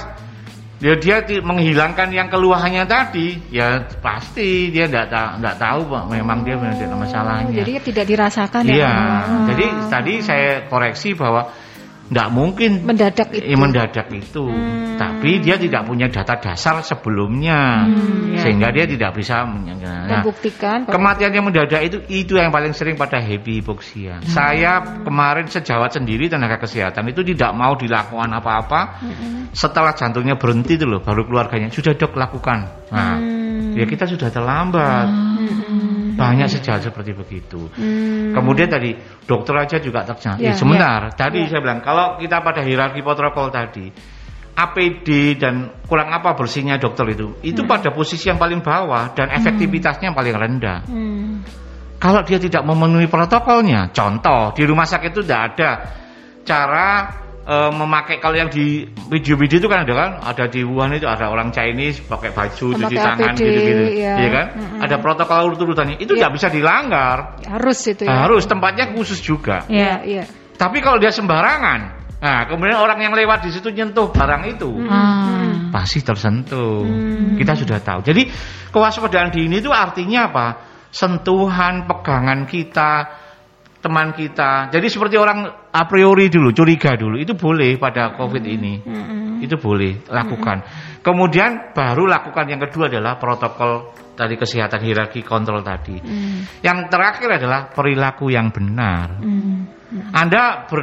ya dia ti- menghilangkan yang keluhannya tadi, ya pasti dia tidak tidak tahu pak, memang dia memang ada masalahnya. Oh, jadi tidak dirasakan ya. Iya, jadi tadi saya koreksi bahwa tidak mungkin mendadak itu. eh, mendadak itu, tapi dia tidak punya data dasar sebelumnya, ya. sehingga dia tidak bisa nah, membuktikan Kematian yang mendadak itu itu yang paling sering pada happy hipoksia. Saya kemarin sejawat sendiri tenaga kesehatan itu tidak mau dilakukan apa-apa. Setelah jantungnya berhenti itu loh, baru keluarganya sudah dok lakukan. Nah, ya kita sudah terlambat. Banyak sejawat seperti begitu. Kemudian tadi dokter aja juga terjadi. Ya, sebentar, tadi saya bilang kalau kita pada hierarki protokol tadi. APD dan kurang apa bersihnya dokter itu, itu pada posisi yang paling bawah dan efektivitasnya yang paling rendah. Hmm. Kalau dia tidak memenuhi protokolnya, contoh di rumah sakit itu tidak ada cara eh, memakai kalau yang di video-video itu kan ada kan, ada di Wuhan itu ada orang Chinese pakai baju, cuci Memakai tangan APD, gitu-gitu, ya. Iya kan? Ada protokol urut-urutannya, itu Iya. tidak bisa dilanggar. harus itu ya. Harus tempatnya khusus juga. Iya, Ya. iya. Tapi kalau dia sembarangan, nah kemudian orang yang lewat di situ nyentuh barang itu, Ah. pasti tersentuh. Kita sudah tahu. Jadi kewaspadaan dini itu artinya apa? Sentuhan, pegangan kita, teman kita. Jadi seperti orang a priori dulu, curiga dulu, itu boleh pada COVID ini. Itu boleh lakukan. Kemudian baru lakukan yang kedua adalah protokol tadi kesehatan hierarki kontrol tadi. Yang terakhir adalah perilaku yang benar. Anda ber,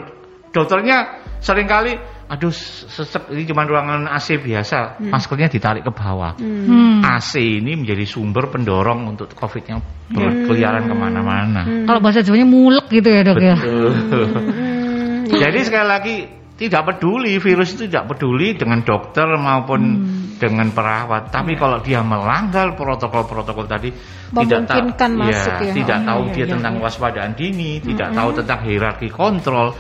dokternya sering kali aduh sesek ini cuma ruangan AC biasa, maskernya ditarik ke bawah. Hmm. AC ini menjadi sumber pendorong untuk COVID yang berkeliaran ke mana-mana. Kalau bahasa Jawanya mulek gitu ya dok ya. Betul. Jadi sekali lagi tidak peduli virus itu tidak peduli dengan dokter maupun dengan perawat. Tapi kalau dia melanggar protokol-protokol tadi tidak tahu, masuk ya. tidak Oh, tahu iya, dia iya, tentang iya. waspadaan dini, tidak tahu tentang hierarki kontrol,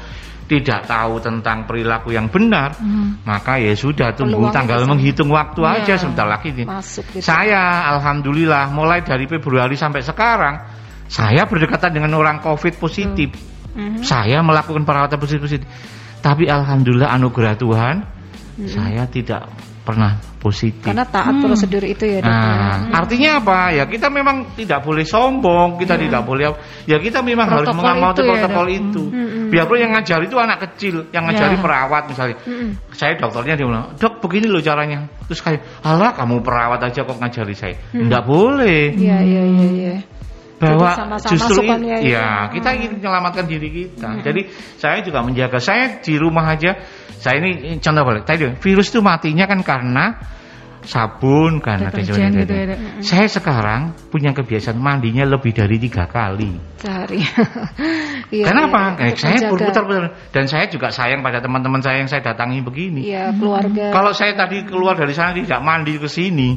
tidak tahu tentang perilaku yang benar, maka ya sudah tunggu Peluang tanggal itu menghitung waktu Iya. aja sebentar lagi. Masuk gitu. Saya alhamdulillah mulai dari Februari sampai sekarang saya berdekatan dengan orang Covid positif. Mhm. Saya melakukan perawatan positif positif. Tapi alhamdulillah anugerah Tuhan saya tidak pernah positif. Karena taat Hmm. prosedur itu ya dok. ya. Nah, artinya apa? Ya kita memang tidak boleh sombong, kita tidak boleh ya kita memang harus Protokol mengamati itu ya, protokol Dok. itu. Hmm. Biarpun yang ngajar itu anak kecil, yang ngajari Ya. perawat misalnya. Mm-mm. Saya dokternya dia bilang, "Dok, begini loh caranya." Terus kayak, "Alah, kamu perawat aja kok ngajari saya." Enggak boleh. Iya iya iya. iya. Bahwa Jadi sama-sama justru itu. ya, kita ingin menyelamatkan diri kita. Jadi saya juga menjaga saya di rumah aja. Saya ini contoh balik tadi virus itu matinya kan karena sabun karena Deterjen deterjen. gitu ya. Saya sekarang punya kebiasaan mandinya lebih dari tiga kali. Sehari. Iya, Kenapa? iya, Eh, saya berputar-putar dan saya juga sayang pada teman-teman saya yang saya datangi begini. Iya keluarga. Kalau saya tadi keluar dari sana tidak mandi ke sini.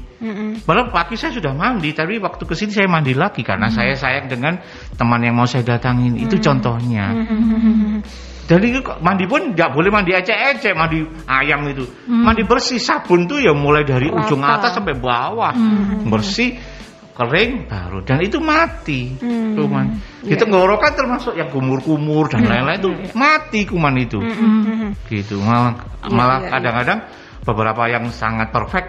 Padahal pagi saya sudah mandi, tapi waktu ke sini saya mandi lagi karena saya sayang dengan teman yang mau saya datangin. Itu contohnya. Jadi kok mandi pun nggak boleh mandi ecek-ecek, mandi ayam itu. Mandi bersih, sabun tuh ya mulai dari Rata. ujung atas sampai bawah. Bersih, kering baru dan itu mati Hmm. kuman. Di Iya. tenggorokan termasuk yang kumur-kumur dan lain-lain itu mati kuman itu. Mm-mm. Gitu. Malah Iya, malah iya, kadang-kadang beberapa yang sangat perfect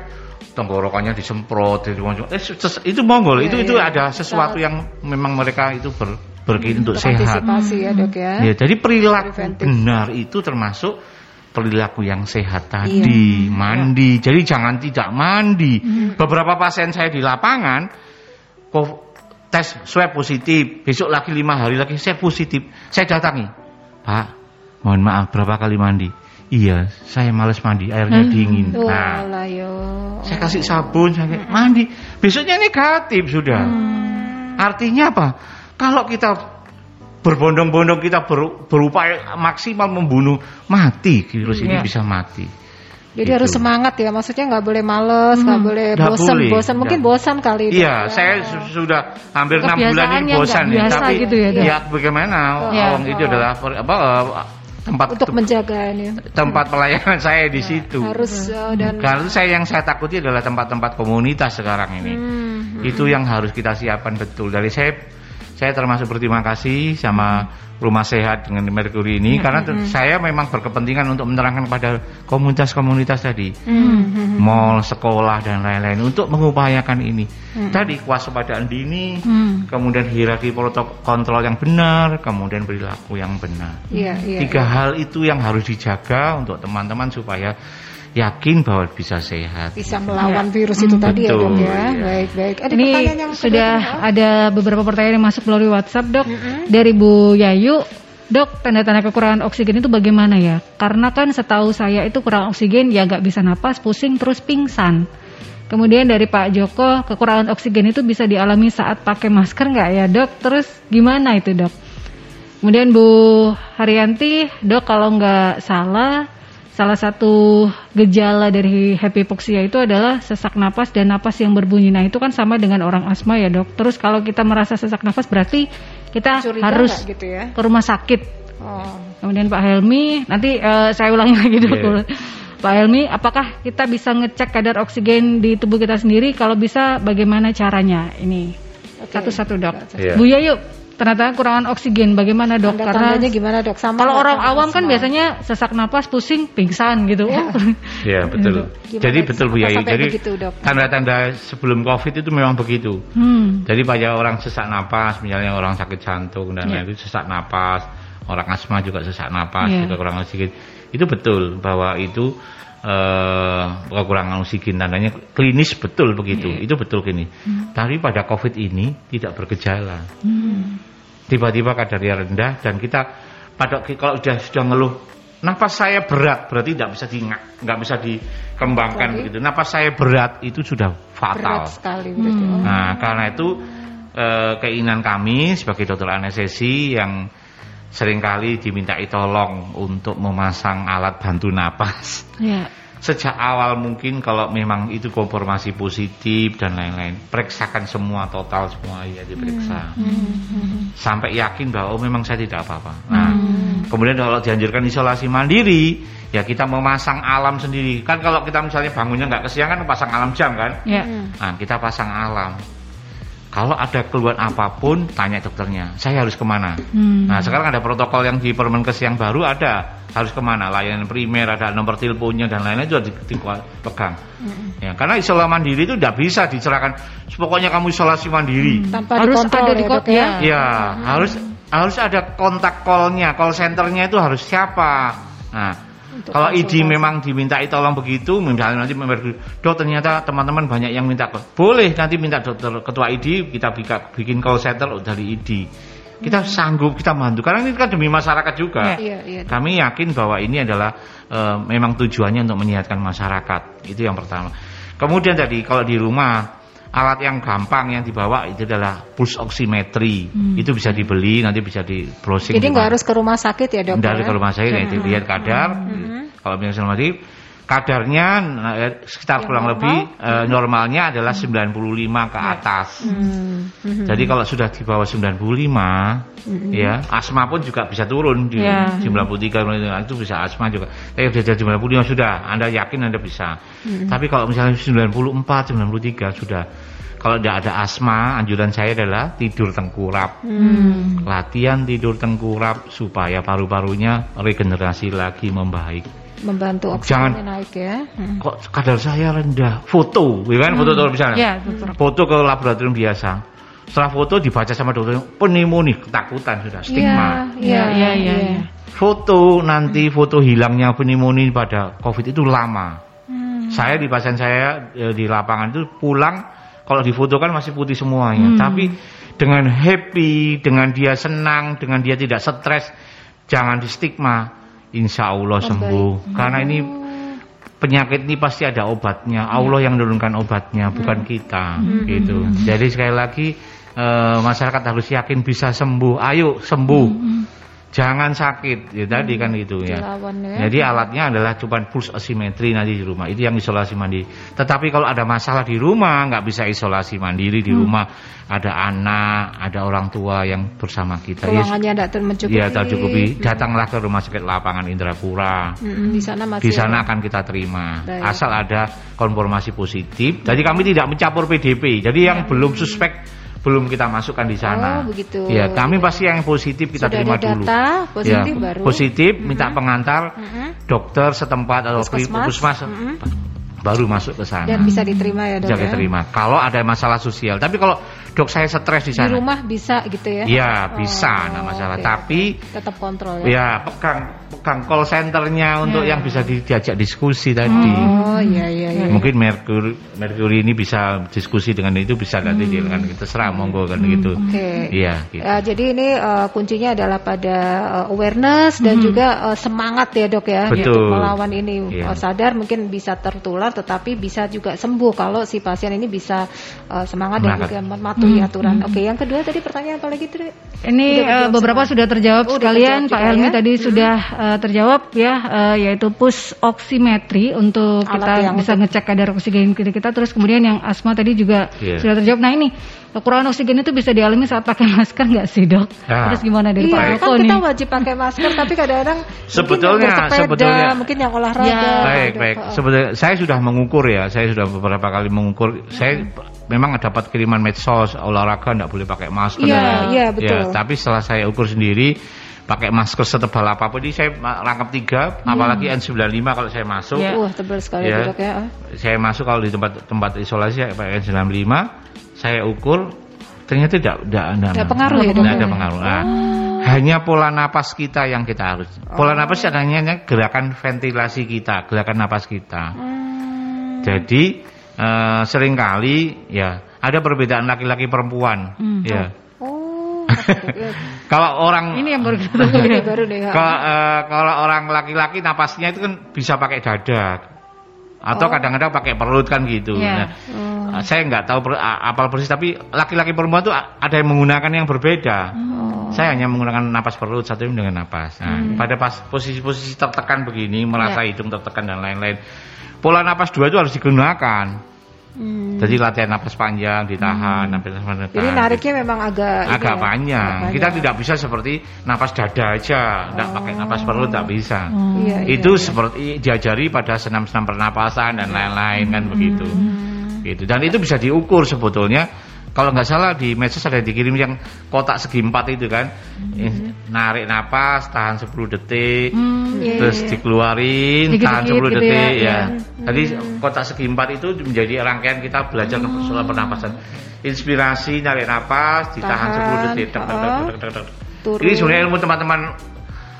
tenggorokannya disemprot itu eh, itu monggo Iya, itu itu iya. ada sesuatu yang memang mereka itu ber, bergini untuk sehat. Antisipasi ya dok ya. Ya, jadi perilaku Preventif. benar itu termasuk perilaku yang sehat Iya. tadi, mandi. Jadi jangan tidak mandi. Beberapa pasien saya di lapangan tes swab positif, besok lagi lima hari lagi saya positif. Saya datangi, Pak, mohon maaf berapa kali mandi? Iya, saya males mandi, airnya dingin. Oh, Nah, saya kasih sabun, saya mandi. Besoknya negatif sudah. Artinya apa? Kalau kita berbondong-bondong kita ber- berupaya maksimal membunuh, mati virus ini Iya. bisa mati. Jadi Gitu. harus semangat ya, maksudnya nggak boleh males, nggak boleh bosan, boleh. bosan mungkin bosan kali. Dok, Iya, ya. saya su- sudah hampir enam bulan ini bosan nih, biasa tapi gitu ya, ya bagaimana? Iya. Orang itu adalah per- apa tempat untuk menjaga ini tempat pelayanan saya di situ. harus eh, dan Kalau saya yang saya takuti adalah tempat-tempat komunitas sekarang ini. Hmm, Itu yang harus kita siapkan betul. Dari saya saya termasuk berterima kasih sama Rumah Sehat dengan Mercury ini karena Hmm, te- saya memang berkepentingan untuk menerangkan kepada komunitas-komunitas tadi. Hmm, Mall, sekolah dan lain-lain untuk mengupayakan ini. Tadi kewaspadaan dini, Hmm. kemudian hierarki protokol kontrol yang benar, kemudian perilaku yang benar. iya iya. Tiga hal itu yang harus dijaga untuk teman-teman supaya yakin bahwa bisa sehat. bisa melawan virus itu tadi ya Betul, dok ya. iya. Baik baik. Ada Ini pertanyaan yang sudah ada beberapa pertanyaan yang masuk melalui WhatsApp, Dok. Dari Bu Yayu, Dok, tanda-tanda kekurangan oksigen itu bagaimana ya? Karena kan setahu saya itu kurang oksigen, ya nggak bisa napas, pusing, terus pingsan. Kemudian dari Pak Joko, kekurangan oksigen itu bisa dialami saat pakai masker nggak ya, Dok? Terus gimana itu, Dok? Kemudian Bu Haryanti, Dok, kalau nggak salah, salah satu gejala dari hypoxia itu adalah sesak napas dan napas yang berbunyi. Nah, itu kan sama dengan orang asma ya, Dok. Terus kalau kita merasa sesak napas berarti kita Curiga harus gitu ya. ke rumah sakit. Oh. Kemudian Pak Helmi, nanti eh, saya ulangi lagi dok. Iya. Pak Helmi, apakah kita bisa ngecek kadar oksigen di tubuh kita sendiri? Kalau bisa, bagaimana caranya? Ini satu-satu dok. Iya. Bu Yayu, ternyata kurangan oksigen, bagaimana dok? Tanda-tandanya gimana dok? Sama kalau orang sama awam kan asma? biasanya sesak napas, pusing, pingsan gitu. Oh. Ya betul. Gimana Jadi betul Bu sampai Jadi begitu, Dok? tanda-tanda sebelum COVID itu memang begitu. Hmm. Jadi pada orang sesak napas, misalnya orang sakit jantung dan Iya. lain itu sesak napas, orang asma juga sesak napas, Iya. juga kurang oksigen. Itu betul bahwa itu eh, kekurangan oksigen tandanya klinis betul begitu. Iya. Itu betul gini. Hmm. Tapi pada COVID ini tidak bergejala. Tiba-tiba kadarnya rendah dan kita pada kalau sudah sudah ngeluh Napas saya berat berarti tidak bisa di nggak bisa dikembangkan Sorry. begitu. Napas saya berat itu sudah fatal. berat sekali berarti. Oh. Nah, karena itu eh, keinginan kami sebagai dokter anestesi yang sering kali dimintai tolong untuk memasang alat bantu napas. Ya. Sejak awal mungkin kalau memang itu konfirmasi positif dan lain-lain, periksakan semua total semua ya diperiksa. Sampai yakin bahwa oh memang saya tidak apa-apa. Nah, kemudian kalau dianjurkan isolasi mandiri, ya kita memasang alam sendiri. Kan kalau kita misalnya bangunnya nggak kesiangan pasang alam jam kan? Ya. Hmm. Nah, kita pasang alam. Kalau ada keluhan apa pun tanya dokternya saya harus ke mana? Hmm. nah sekarang ada protokol yang di Permenkes yang baru ada. Harus ke mana? Layanan primer ada nomor teleponnya dan lain-lain juga di- dipegang. Ya karena isolasi mandiri itu tidak bisa dicerahkan. Pokoknya kamu isolasi mandiri. Tanpa Harus ada ya, di kota ya. Ya, harus harus ada kontak call-nya, call centernya itu harus siapa. Nah, kalau ID memang dimintai tolong begitu, misalnya nanti dok ternyata teman-teman banyak yang minta boleh nanti minta dokter ketua ID kita bikin call center dari ID. Kita sanggup, kita bantu karena ini kan demi masyarakat juga. Iya, iya. Dok. Kami yakin bahwa ini adalah eh, memang tujuannya untuk menyehatkan masyarakat. Itu yang pertama. Kemudian tadi kalau di rumah alat yang gampang yang dibawa itu adalah pulse oximetry. Itu bisa dibeli, nanti bisa di browsing. Jadi di nggak harus ke rumah sakit ya dok? dari ya? ke rumah saya nanti lihat kadar. Kalau misalnya mati kadarnya eh, sekitar Yang kurang normal? lebih eh, normalnya adalah 95 ke atas. Hmm, hmm. Jadi kalau sudah di bawah 95 ya, asma pun juga bisa turun di Ya. 93 itu bisa asma juga. Tapi udah jadi 95 sudah, Anda yakin Anda bisa. Tapi kalau misalnya 94, 93 sudah kalau tidak ada asma, anjuran saya adalah tidur tengkurap. Hmm. Latihan tidur tengkurap supaya paru-parunya regenerasi lagi membaik. Membantu Jangan- oksigennya naik ya. Hmm. Kok kadar saya rendah? Foto, ya kan? Foto tuh misalnya Ya, dokter. foto ke laboratorium biasa. Setelah foto dibaca sama dokter, pneumonia, ketakutan sudah, stigma. Iya, Iya, iya, iya. Foto nanti foto hilangnya pneumonia pada COVID itu lama. Hmm. Saya di pasien saya eh, di lapangan itu pulang kalau difoto kan masih putih semuanya, Hmm. tapi dengan happy, dengan dia senang, dengan dia tidak stres, jangan di stigma. Insya Allah Membaik. sembuh. Karena ini penyakit ini pasti ada obatnya. Allah yang menurunkan obatnya, bukan kita. Gitu. Jadi sekali lagi eh, masyarakat harus yakin bisa sembuh. Ayo sembuh. Jangan sakit. Ya tadi kan itu ya. Dilawan ya. Jadi alatnya adalah cuma pulse oximetry nanti di rumah. Itu yang isolasi mandiri. Tetapi kalau ada masalah di rumah, nggak bisa isolasi mandiri di rumah. Ada anak, ada orang tua yang bersama kita. Ya, Ruangannya tidak termencukupi. Ya tercukupi. Datanglah ke rumah sakit lapangan Indrapura. Mm-mm, di sana masih Di sana ada. akan kita terima. Baik. Asal ada konfirmasi positif. Jadi kami tidak mencampur PDP. Jadi yang belum suspek belum kita masukkan di sana. Oh, begitu. Ya, kami pasti yang positif kita Sudah terima ada dulu. data positif ya, baru. Positif, minta pengantar Mm-mm. dokter setempat atau Puskesmas. puskesmas Mm-mm. baru masuk ke sana. Dan bisa diterima ya dok Bisa ya. diterima. Kalau ada masalah sosial. Tapi kalau dok saya stres di Di sana. rumah bisa gitu ya? Ya, Oh, bisa, nah masalah. Tapi Tetap kontrol ya? ya pegang pegang call centernya untuk yang bisa di- diajak diskusi tadi. Oh iya iya iya. Mungkin Mercury, Mercury ini bisa diskusi dengan itu bisa nanti dia kan kita serah monggo kan gitu. Hmm. Oke. Iya, gitu. Eh, jadi ini eh, kuncinya adalah pada eh, awareness dan juga eh, semangat ya dok ya Betul. untuk melawan ini Iya. Eh, sadar mungkin bisa tertular tetapi bisa juga sembuh kalau si pasien ini bisa eh, semangat dan Semangat. juga mematuhi aturan. Oke yang kedua tadi pertanyaan apa lagi Dre? Ini dijawab beberapa semua. sudah terjawab Oh, sekalian. terjawab Pak Helmi ya. tadi sudah eh, terjawab ya, eh, yaitu push oximetry untuk Alat kita yang bisa ngecek kadar oksigen kita, kita. Terus kemudian yang asma tadi juga Iya. sudah terjawab. Nah ini kekurangan oksigen itu bisa dialami saat pakai masker nggak sih dok? Nah. Terus gimana dari Pak Iya Joko kan nih? kita wajib pakai masker tapi kadang-kadang Sebetulnya- mungkin yang bersepeda, sebetulnya- mungkin yang olahraga. Ya. Baik, dok. baik. Eh, Sebetulnya saya sudah mengukur ya. Saya sudah beberapa kali mengukur. Saya memang dapat kiriman medsos olahraga tidak boleh pakai masker. Iya, Ya, iya, betul. tapi setelah saya ukur sendiri pakai masker setebal apa pun ini saya rangkap tiga, apalagi N95 kalau saya masuk. Iya. Wah tebal sekali Ya. dok ya. Saya masuk kalau di tempat tempat isolasi saya pakai N95, saya ukur ternyata tidak tidak ada Tidak pengaruh ya? Tidak ada pengaruh. Nah, hanya pola napas kita yang kita harus. Pola napas hanya gerakan ventilasi kita, gerakan napas kita. Hmm. Jadi eh, sering kali ya ada perbedaan laki-laki perempuan. Ya. Oh. dok, ya. Kalau orang Ini yang baru Ini baru deh. ya. kalau, eh, kalau orang laki-laki napasnya itu kan bisa pakai dada atau kadang-kadang pakai perut kan gitu. Iya. Nah, eh, saya nggak tahu per, apal persis tapi laki-laki perempuan tuh ada yang menggunakan yang berbeda. Saya hanya menggunakan napas perut satu dengan napas. Nah, pada pas posisi-posisi tertekan begini, merasa hidung tertekan dan lain-lain. Pola napas dua itu harus digunakan. Hmm. Jadi latihan napas panjang, ditahan, napas panjang. Jadi nariknya memang agak agak ya, panjang. agak Kita panjang. tidak bisa seperti napas dada aja, tidak pakai napas perut tidak bisa. Iya, iya, itu iya. seperti diajari pada senam-senam pernapasan dan lain-lain kan begitu. Hmm. Gitu. Dan itu bisa diukur sebetulnya kalau nggak salah di medsos ada dikirim yang kotak segi empat itu kan Eh, narik napas tahan 10 detik Hmm, Iya, terus iya. dikeluarin Dikit-dikit tahan 10 gitu detik ya, ya, iya. tadi kotak segi empat itu menjadi rangkaian kita belajar soal pernapasan inspirasi narik napas ditahan Tahan, 10 detik Tek, tek, tek, oh. tek, ini sebenarnya ilmu teman-teman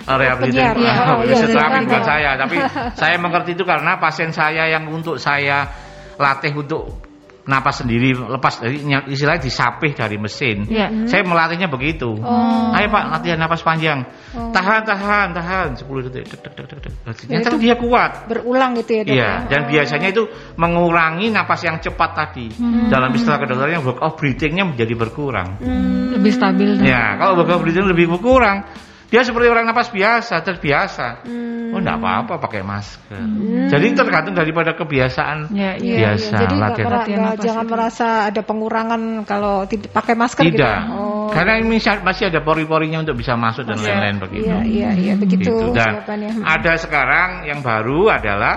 uh, rehabilitasi ya. Oh, iya, terapi iya. bukan saya tapi saya mengerti itu karena pasien saya yang untuk saya latih untuk napas sendiri lepas dari ny- istilahnya disapih dari mesin Iya. saya melatihnya begitu Oh. ayo pak latihan napas panjang tahan tahan tahan 10 detik tek, tek, tek. ternyata itu- dia kuat Berulang gitu ya dok? Iya, ya? dan Oh. biasanya itu mengurangi napas yang cepat tadi. Dalam istilah kedokterannya work of breathing-nya menjadi berkurang. Hmm. lebih stabil. Ya, kalau work of breathing lebih berkurang, dia seperti orang napas biasa, terbiasa. Hmm. Oh, enggak apa-apa pakai masker. Jadi tergantung daripada kebiasaan Ya, iya. Iya, biasa iya. Jadi nggak latihan. mera- Latihan napas jangan itu. merasa ada pengurangan kalau tidak pakai masker gitu. Tidak. Oh. Karena ini masih- ada pori-porinya untuk bisa masuk dan Masih- lain-lain begitu. Iya, iya, iya, begitu Gitu. Dan jawabannya. ada sekarang yang baru adalah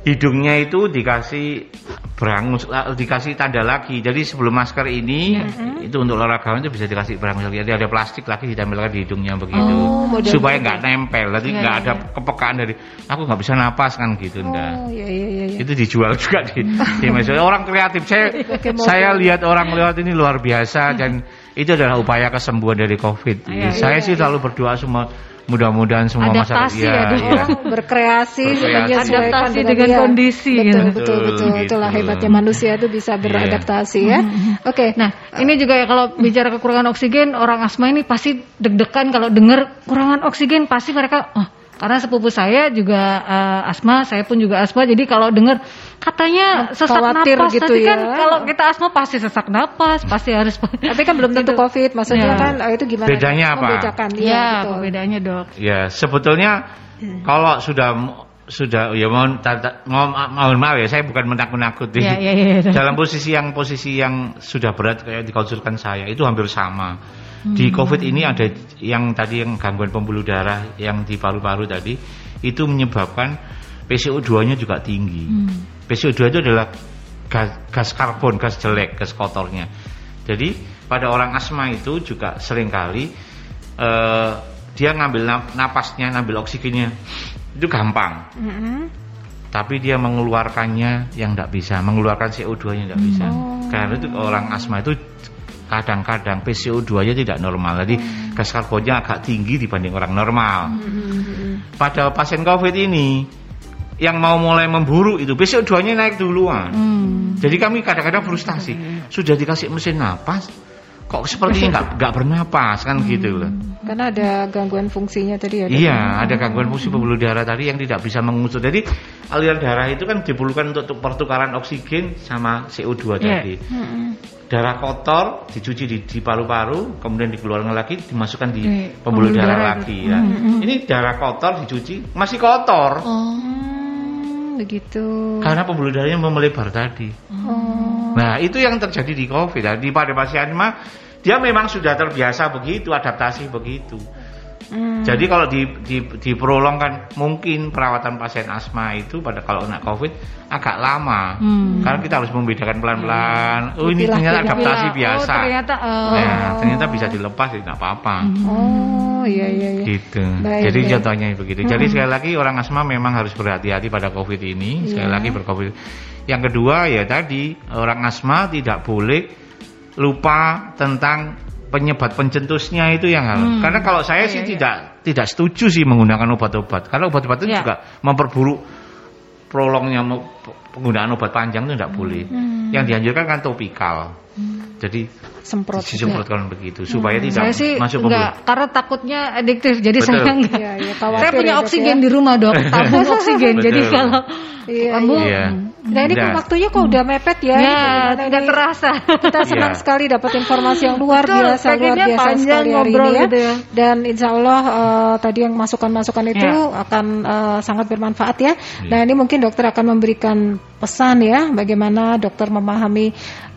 hidungnya itu dikasih berangus eh, dikasih tanda lagi. Jadi sebelum masker ini itu untuk olahraga itu bisa dikasih berangus lagi. Jadi ada plastik lagi ditempelkan di hidungnya begitu. Oh, supaya nggak nempel. Jadi Iya, nggak iya, ada iya. kepekaan dari aku nggak bisa napas kan gitu Oh, iya, iya, iya. iya. itu dijual juga di, di media. Orang kreatif. Saya saya lihat orang lewat ini luar biasa dan itu adalah upaya kesembuhan dari covid. Iya, saya iya, sih iya. selalu berdoa semua mudah-mudahan semua masyarakat ya, iya. Oh, berkreasi, Berkreasi. Adaptasi dengan, dengan dia. kondisi, Betul, gitu. betul, betul. Betul, Itulah gitu. hebatnya manusia itu bisa beradaptasi ya. Oke, Nah, ini juga ya kalau bicara kekurangan oksigen, orang asma ini pasti deg-degan kalau dengar kurangan oksigen pasti mereka oh, karena sepupu saya juga eh, asma, saya pun juga asma. Jadi kalau dengar katanya sesak Khawatir napas, gitu tapi kan ya. kalau kita asma pasti sesak napas, pasti harus tapi kan belum tentu Gitu. COVID, maksudnya Ya. kan eh, itu gimana? Bedanya apa? Membedakan, iya, Ya, betul. perbedaannya dok. Ya, sebetulnya kalau sudah sudah ya mohon tata- mohon, mohon maaf ya saya bukan menakut-nakuti. Ya, ya, ya, ya. Dalam posisi yang posisi yang sudah berat kayak dikonsulkan saya itu hampir sama. Di Covid ini ada yang tadi yang gangguan pembuluh darah yang di paru-paru tadi itu menyebabkan PCO2-nya juga tinggi. PCO2 itu adalah gas, gas karbon, gas jelek, gas kotornya. Jadi pada orang asma itu juga sering kali eh, dia ngambil nap- napasnya, ngambil oksigennya itu gampang. Mm-mm. Tapi dia mengeluarkannya yang tidak bisa, mengeluarkan CO2-nya tidak bisa. Karena itu orang asma itu kadang-kadang PCO2-nya tidak normal. Jadi gas karbonnya agak tinggi dibanding orang normal. Pada pasien COVID ini yang mau mulai memburuk itu PCO2-nya naik duluan. Hmm. Jadi kami kadang-kadang frustasi, sudah dikasih mesin napas, kok sepertinya nggak nggak bernapas kan gitu loh. Karena ada gangguan fungsinya tadi ya. Iya, ada gangguan fungsi pembuluh darah tadi yang tidak bisa mengusut. Jadi aliran darah itu kan diperlukan untuk pertukaran oksigen sama CO2 Iya. tadi. Darah kotor dicuci di, di paru-paru, kemudian dikeluarkan lagi, dimasukkan di pembuluh pembuluh darah, darah lagi. Ya. Ini darah kotor dicuci masih kotor Hmm, begitu. karena pembuluh darahnya melebar tadi. Oh. Nah, itu yang terjadi di COVID. Nah, di pada pasien mah dia memang sudah terbiasa begitu, adaptasi begitu. Hmm. Jadi kalau di, di, diprolongkan mungkin perawatan pasien asma itu pada kalau kena COVID agak lama. Hmm. Karena kita harus membedakan pelan-pelan. Oh ini ternyata adaptasi Oh, biasa. ternyata oh. Ya, ternyata bisa dilepas tidak apa-apa. Oh, iya iya iya. Gitu. Baik, Jadi baik. contohnya begitu. Jadi sekali lagi orang asma memang harus berhati-hati pada COVID ini. Sekali Iya. lagi bercovid. Yang kedua ya tadi orang asma tidak boleh lupa tentang penyebab pencetusnya itu yang harus. Hmm. Karena kalau saya Iya, sih iya. tidak tidak setuju sih menggunakan obat-obat. Karena obat-obat itu Iya. juga memperburuk prolongnya penggunaan obat panjang itu tidak boleh. Hmm. Yang dianjurkan kan topikal. Jadi Semprot. disemprotkan begitu supaya tidak Hmm. Saya sih masuk enggak karena takutnya adiktif. Jadi Betul. saya enggak. Iya, iya, khawatir Saya punya ya, oksigen ya. di rumah, Dok. Tabung oksigen. Betul. Jadi kalau Iya, tabung Iya. Nah ini Nah. waktunya kok udah mepet ya. ya Gimana tidak ini? terasa. Kita senang Iya. sekali dapat informasi yang luar Betul, biasa, luar biasa sekali hari ngobrol ini ya. gitu ya. Dan insya Allah eh, tadi yang masukan-masukan itu Ya. akan eh, sangat bermanfaat ya. Iya. Nah ini mungkin dokter akan memberikan pesan ya, bagaimana dokter memahami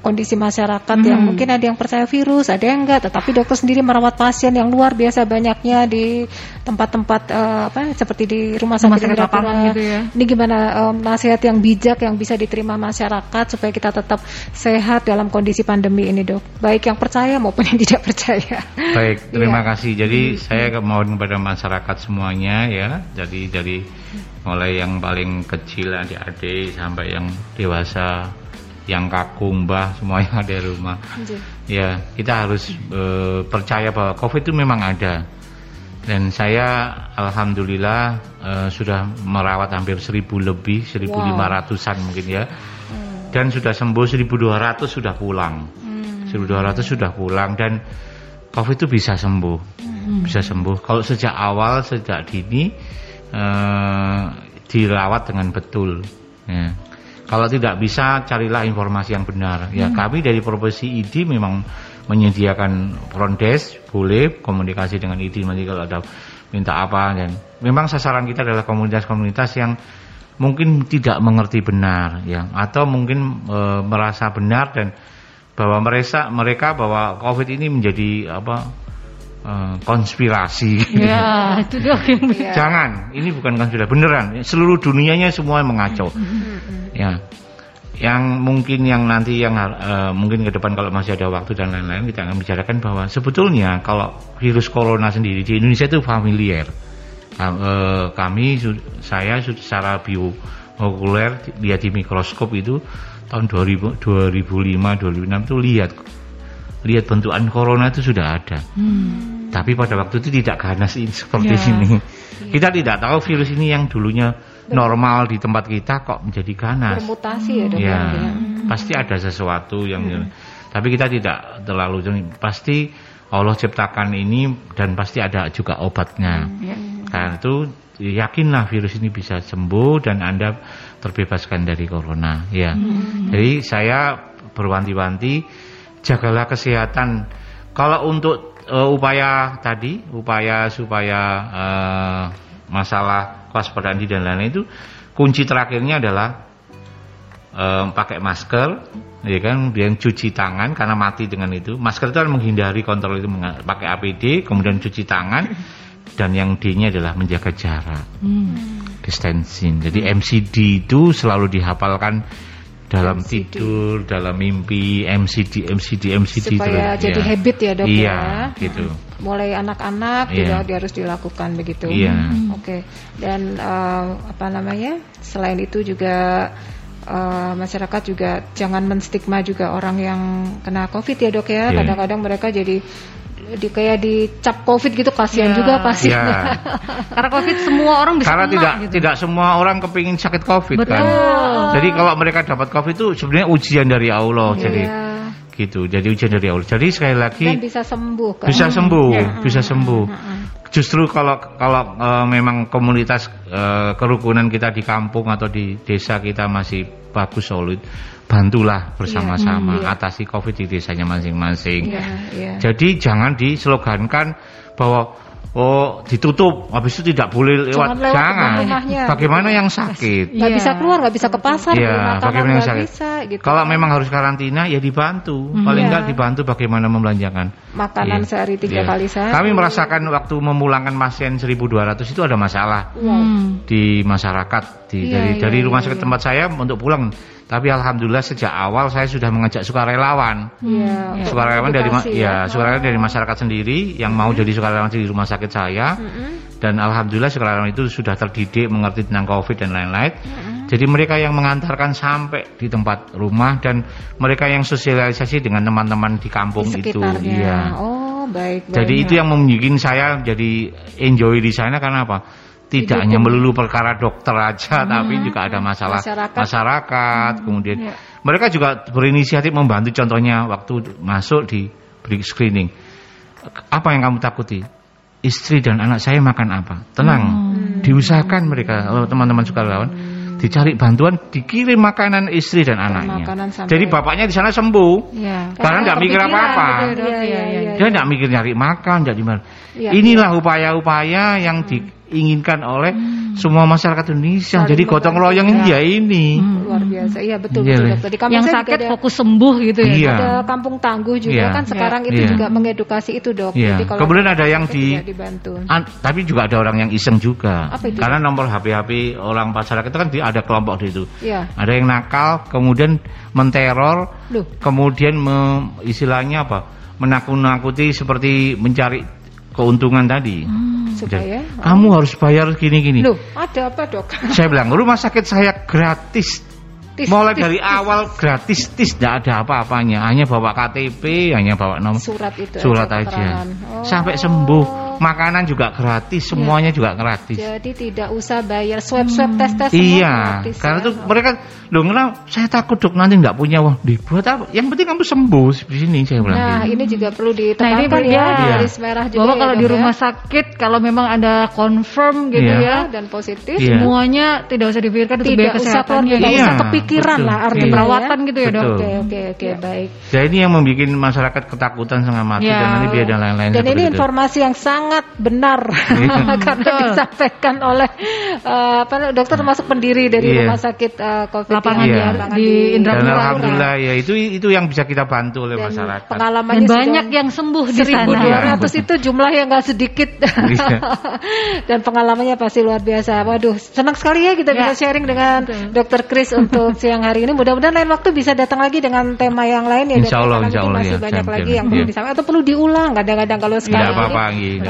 kondisi masyarakat yang mungkin ada yang percaya virus, ada yang enggak, tetapi dokter sendiri merawat pasien yang luar biasa banyaknya di tempat-tempat eh, apa seperti di rumah sakit, Rumah sakit Indrapura. lapangan gitu ya. Ini gimana em, nasihat yang bijak yang bisa diterima masyarakat supaya kita tetap sehat dalam kondisi pandemi ini, Dok. Baik yang percaya maupun yang tidak percaya. Baik, terima Iya. kasih. Jadi saya mohon kepada masyarakat semuanya ya. Jadi dari mulai yang paling kecil adik-adik sampai yang dewasa, yang kaku, mbah, semua yang ada di rumah. Ya, kita harus eh, percaya bahwa COVID itu memang ada. Dan saya alhamdulillah eh, sudah merawat hampir seribu lebih, 1500-an mungkin ya. Dan sudah sembuh 1200 sudah pulang. 1200 sudah pulang dan COVID itu bisa sembuh. Bisa sembuh. Kalau sejak awal, sejak dini eh, dirawat dengan betul. Ya. Kalau tidak bisa, carilah informasi yang benar. Ya, kami dari profesi ID memang menyediakan front desk, boleh komunikasi dengan ID nanti kalau ada minta apa. Dan memang sasaran kita adalah komunitas-komunitas yang mungkin tidak mengerti benar, ya, atau mungkin e, merasa benar dan bahwa mereka mereka bahwa COVID ini menjadi apa e, konspirasi. Ya, itu Jangan, ini bukan konspirasi beneran. Seluruh dunianya semua mengacau. Ya, yang mungkin yang nanti yang eh, mungkin ke depan kalau masih ada waktu dan lain-lain kita akan bicarakan bahwa sebetulnya kalau virus corona sendiri di Indonesia itu familiar. Eh, kami, su- saya secara biomolekuler lihat di mikroskop itu tahun 2000, 2005, 2006 itu lihat lihat bentukan corona itu sudah ada. Tapi pada waktu itu tidak ganas ini seperti Ya. ini. Kita tidak tahu virus ini yang dulunya normal di tempat kita kok menjadi ganas. Bermutasi ya, Dok. Ya, ya. pasti ada sesuatu yang tapi kita tidak terlalu pasti Allah ciptakan ini dan pasti ada juga obatnya. Ya. Karena itu yakinlah virus ini bisa sembuh dan Anda terbebaskan dari corona. Ya. Jadi saya berwanti-wanti jagalah kesehatan. Kalau untuk eh, upaya tadi, upaya supaya eh, masalah kewaspadaan diri dan lain-lain itu kunci terakhirnya adalah eh, pakai masker, ya kan, kemudian cuci tangan karena mati dengan itu. Masker itu kan menghindari kontrol itu pakai APD, kemudian cuci tangan, dan yang D-nya adalah menjaga jarak, distancing. Jadi MCD itu selalu dihafalkan dalam tidur, dalam mimpi, MCD, MCD, MCD Supaya terus, jadi ya. habit ya, Dok, Iya, ya. gitu. mulai anak-anak Iya. juga harus dilakukan begitu. Iya. Oke. Dan eh, apa namanya? Selain itu juga eh, masyarakat juga jangan menstigma juga orang yang kena COVID ya dok ya. Iya. Kadang-kadang mereka jadi di kayak dicap COVID gitu kasihan Iya. juga pasti. Iya. Karena COVID semua orang bisa Karena kena tidak gitu. tidak semua orang kepingin sakit COVID Betul. kan. Jadi kalau mereka dapat COVID itu sebenarnya ujian dari Allah. Jadi Iya. gitu. Jadi ujian dari Allah. Jadi sekali lagi Dan bisa sembuh kan. bisa sembuh, Iya. bisa sembuh. Justru kalau kalau eh, memang komunitas eh, kerukunan kita di kampung atau di desa kita masih bagus solid, bantulah bersama-sama Iya. atasi Covid di desanya masing-masing. Iya, iya. Jadi jangan dislogankan bahwa oh ditutup, habis itu tidak boleh lewat. Jangan lewat depan rumahnya. Bagaimana yang sakit? Nggak Iya. bisa keluar, nggak bisa ke pasar, beli Iya, makanan bagaimana yang sakit? bisa gitu. Kalau memang harus karantina ya dibantu, paling Iya. enggak dibantu bagaimana membelanjakan makanan Iya. sehari tiga Iya. kali sehari. Kami merasakan waktu memulangkan pasien 1200 itu ada masalah Hmm. di masyarakat di, Iya, dari iya, dari rumah iya, sakit iya. tempat saya untuk pulang. Tapi alhamdulillah sejak awal saya sudah mengajak sukarelawan. Iya, untuk Sukarelawan dari ma- edukasi ya, sukarelawan dari masyarakat sendiri yang mau jadi sukarelawan di rumah sakit saya. Dan alhamdulillah sukarelawan itu sudah terdidik mengerti tentang Covid dan lain-lain. Jadi mereka yang mengantarkan sampai di tempat rumah dan mereka yang sosialisasi dengan teman-teman di kampung di itu. Iya. Oh, baik. Jadi baik. itu yang membuat saya jadi enjoy di sana karena apa? Tidak hanya melulu perkara dokter aja, tapi juga ada masalah Masyarakat. masyarakat. Kemudian Iya. mereka juga berinisiatif membantu. Contohnya waktu masuk di break screening, apa yang kamu takuti? Istri dan anak saya makan apa? Tenang, diusahakan mereka teman-teman sukarelawan dicari bantuan, dikirim makanan istri dan anaknya. makanan Jadi bapaknya di sana sembuh. Iya. Karena nggak mikir apa-apa. betul, Iya, iya, Iya, iya, Dia tidak mikir nyari makan, di mana. Iya, Inilah upaya-upaya yang diinginkan oleh semua masyarakat Indonesia. Saling Jadi gotong royong ini ya. ini. luar biasa. Iya betul Iya, betul Le. dokter. Di kampung Yang sakit ada- fokus sembuh gitu ya. Iya. ada kampung tangguh juga Iya. kan sekarang itu Iya. juga mengedukasi itu dok. Iya. Jadi kalau Kemudian ada yang di- dibantu. An- tapi juga ada orang yang iseng juga. Apa itu? Karena nomor HP-HP orang masyarakat itu kan di- ada kelompok di itu. Iya. Ada yang nakal, kemudian menteror, Loh. kemudian me- istilahnya apa? Menakut-nakuti seperti mencari keuntungan tadi. supaya Jadi, kamu harus bayar gini-gini. Loh, ada apa dok? Saya bilang rumah sakit saya gratis. Tis, Mulai tis, dari tis. awal gratis, tis tidak ada apa-apanya, hanya bawa KTP, hanya bawa nomor Surat itu surat aja. Oh. sampai sembuh. Makanan juga gratis, semuanya juga gratis. Jadi tidak usah bayar swab swab tes tes semua Iya, gratis karena ya. tuh mereka loh kenapa saya takut dok nanti nggak punya uang. Dibuat apa? Yang penting kamu sembuh di sini saya bilang. Nah gitu. ini juga perlu Nah ini ditekankan ya di garis merah juga bahwa ya, kalau dok di ya. rumah sakit kalau memang ada confirm gitu Iya. ya dan positif Iya. semuanya tidak usah dipikirkan untuk biaya tidak usah tidak ya. Iya, usah kepikiran betul. lah Iya. artinya perawatan gitu ya dok. Oke oke oke baik. Ya ini yang membuat masyarakat ketakutan setengah mati Ya. dan nanti biaya dan lain-lain. Dan ini itu. informasi yang sangat benar karena Betul. disampaikan oleh eh, apa dokter termasuk pendiri dari Iya. rumah sakit eh, COVID Lapangan yang ya, lapangan di Indrapura. Alhamdulillah ya itu itu yang bisa kita bantu oleh Dan masyarakat. pengalamannya Dan banyak yang sembuh di sana. 1200 itu jumlah yang nggak sedikit Iya. dan pengalamannya pasti luar biasa. Waduh, senang sekali ya kita Ya. bisa sharing dengan Dr. Chris untuk siang hari ini. Mudah-mudahan lain waktu bisa datang lagi dengan tema yang lain ya. Insya Allah, Karena insya Allah, masih ya. banyak lagi yang perlu Iya. disampaikan atau perlu diulang. Kadang-kadang kalau sekarang ah, apa-apa.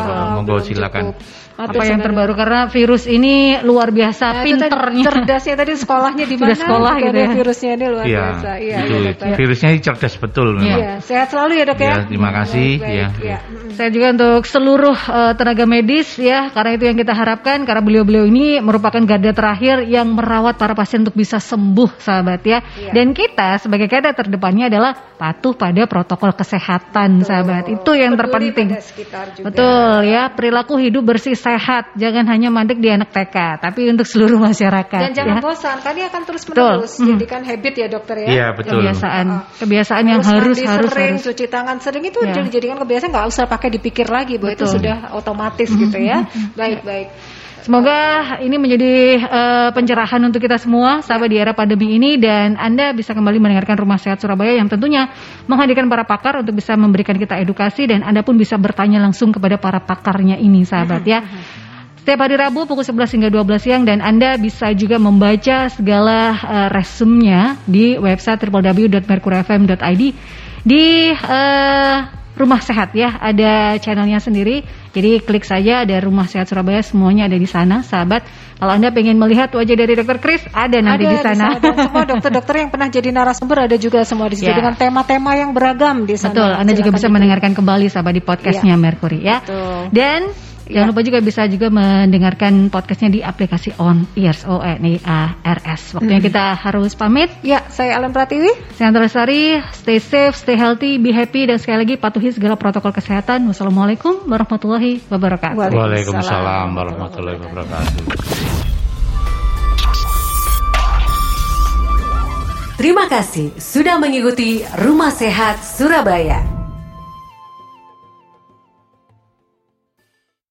Monggo, belum silakan. cukup. Apa yang terbaru karena virus ini luar biasa Nah, tadi pinternya. cerdasnya tadi sekolahnya di Sudah mana? sekolah gitu ya. Virusnya ini luar Iya, biasa. Iya, itu iya, dokter. virusnya ini cerdas betul memang. Iya, sehat selalu ya dok ya. Ya, terima kasih, Baik, baik, ya. ya. Saya juga untuk seluruh eh, tenaga medis ya, karena itu yang kita harapkan karena beliau-beliau ini merupakan garda terakhir yang merawat para pasien untuk bisa sembuh, sahabat ya. Iya. Dan kita sebagai garda terdepannya adalah patuh pada protokol kesehatan, sahabat. Itu yang Peduli terpenting. pada sekitar juga. Betul ya, perilaku hidup bersih sehat, jangan hanya mandek di anak TK, tapi untuk seluruh masyarakat. Dan jangan ya. bosan, kan ini akan terus Betul. menerus. Hmm. Jadikan habit ya dokter ya. Iya, betul. Kebiasaan, ah. kebiasaan yang harus mandi harus sering, harus. cuci tangan sering itu Ya. dijadikan kebiasaan nggak usah pakai dipikir lagi bahwa itu Betul. sudah otomatis gitu ya. Baik baik. Semoga ini menjadi eh, pencerahan untuk kita semua sahabat di era pandemi ini dan Anda bisa kembali mendengarkan Rumah Sehat Surabaya yang tentunya menghadirkan para pakar untuk bisa memberikan kita edukasi dan Anda pun bisa bertanya langsung kepada para pakarnya ini sahabat ya. Setiap hari Rabu pukul 11 hingga 12 siang dan Anda bisa juga membaca segala eh, resumnya di website www.merkurfm.id di eh, Rumah Sehat ya, ada channelnya sendiri. Jadi klik saja ada Rumah Sehat Surabaya semuanya ada di sana, sahabat. Kalau Anda pengen melihat wajah dari Dr. Chris, ada nanti ada di sana. Dan semua dokter-dokter yang pernah jadi narasumber ada juga semua di situ Ya. dengan tema-tema yang beragam di sana. Betul, Anda juga Silakan bisa mendengarkan kembali sahabat di podcastnya Mercury ya. Betul. Dan jangan lupa juga bisa juga mendengarkan podcastnya di aplikasi On Ears O N E A R S. Waktunya kita harus pamit. Ya, saya Alan Pratiwi. Saya Antara Lestari, stay safe, stay healthy, be happy dan sekali lagi patuhi segala protokol kesehatan. Wassalamualaikum warahmatullahi wabarakatuh. Waalaikumsalam warahmatullahi wabarakatuh. Terima kasih sudah mengikuti Rumah Sehat Surabaya.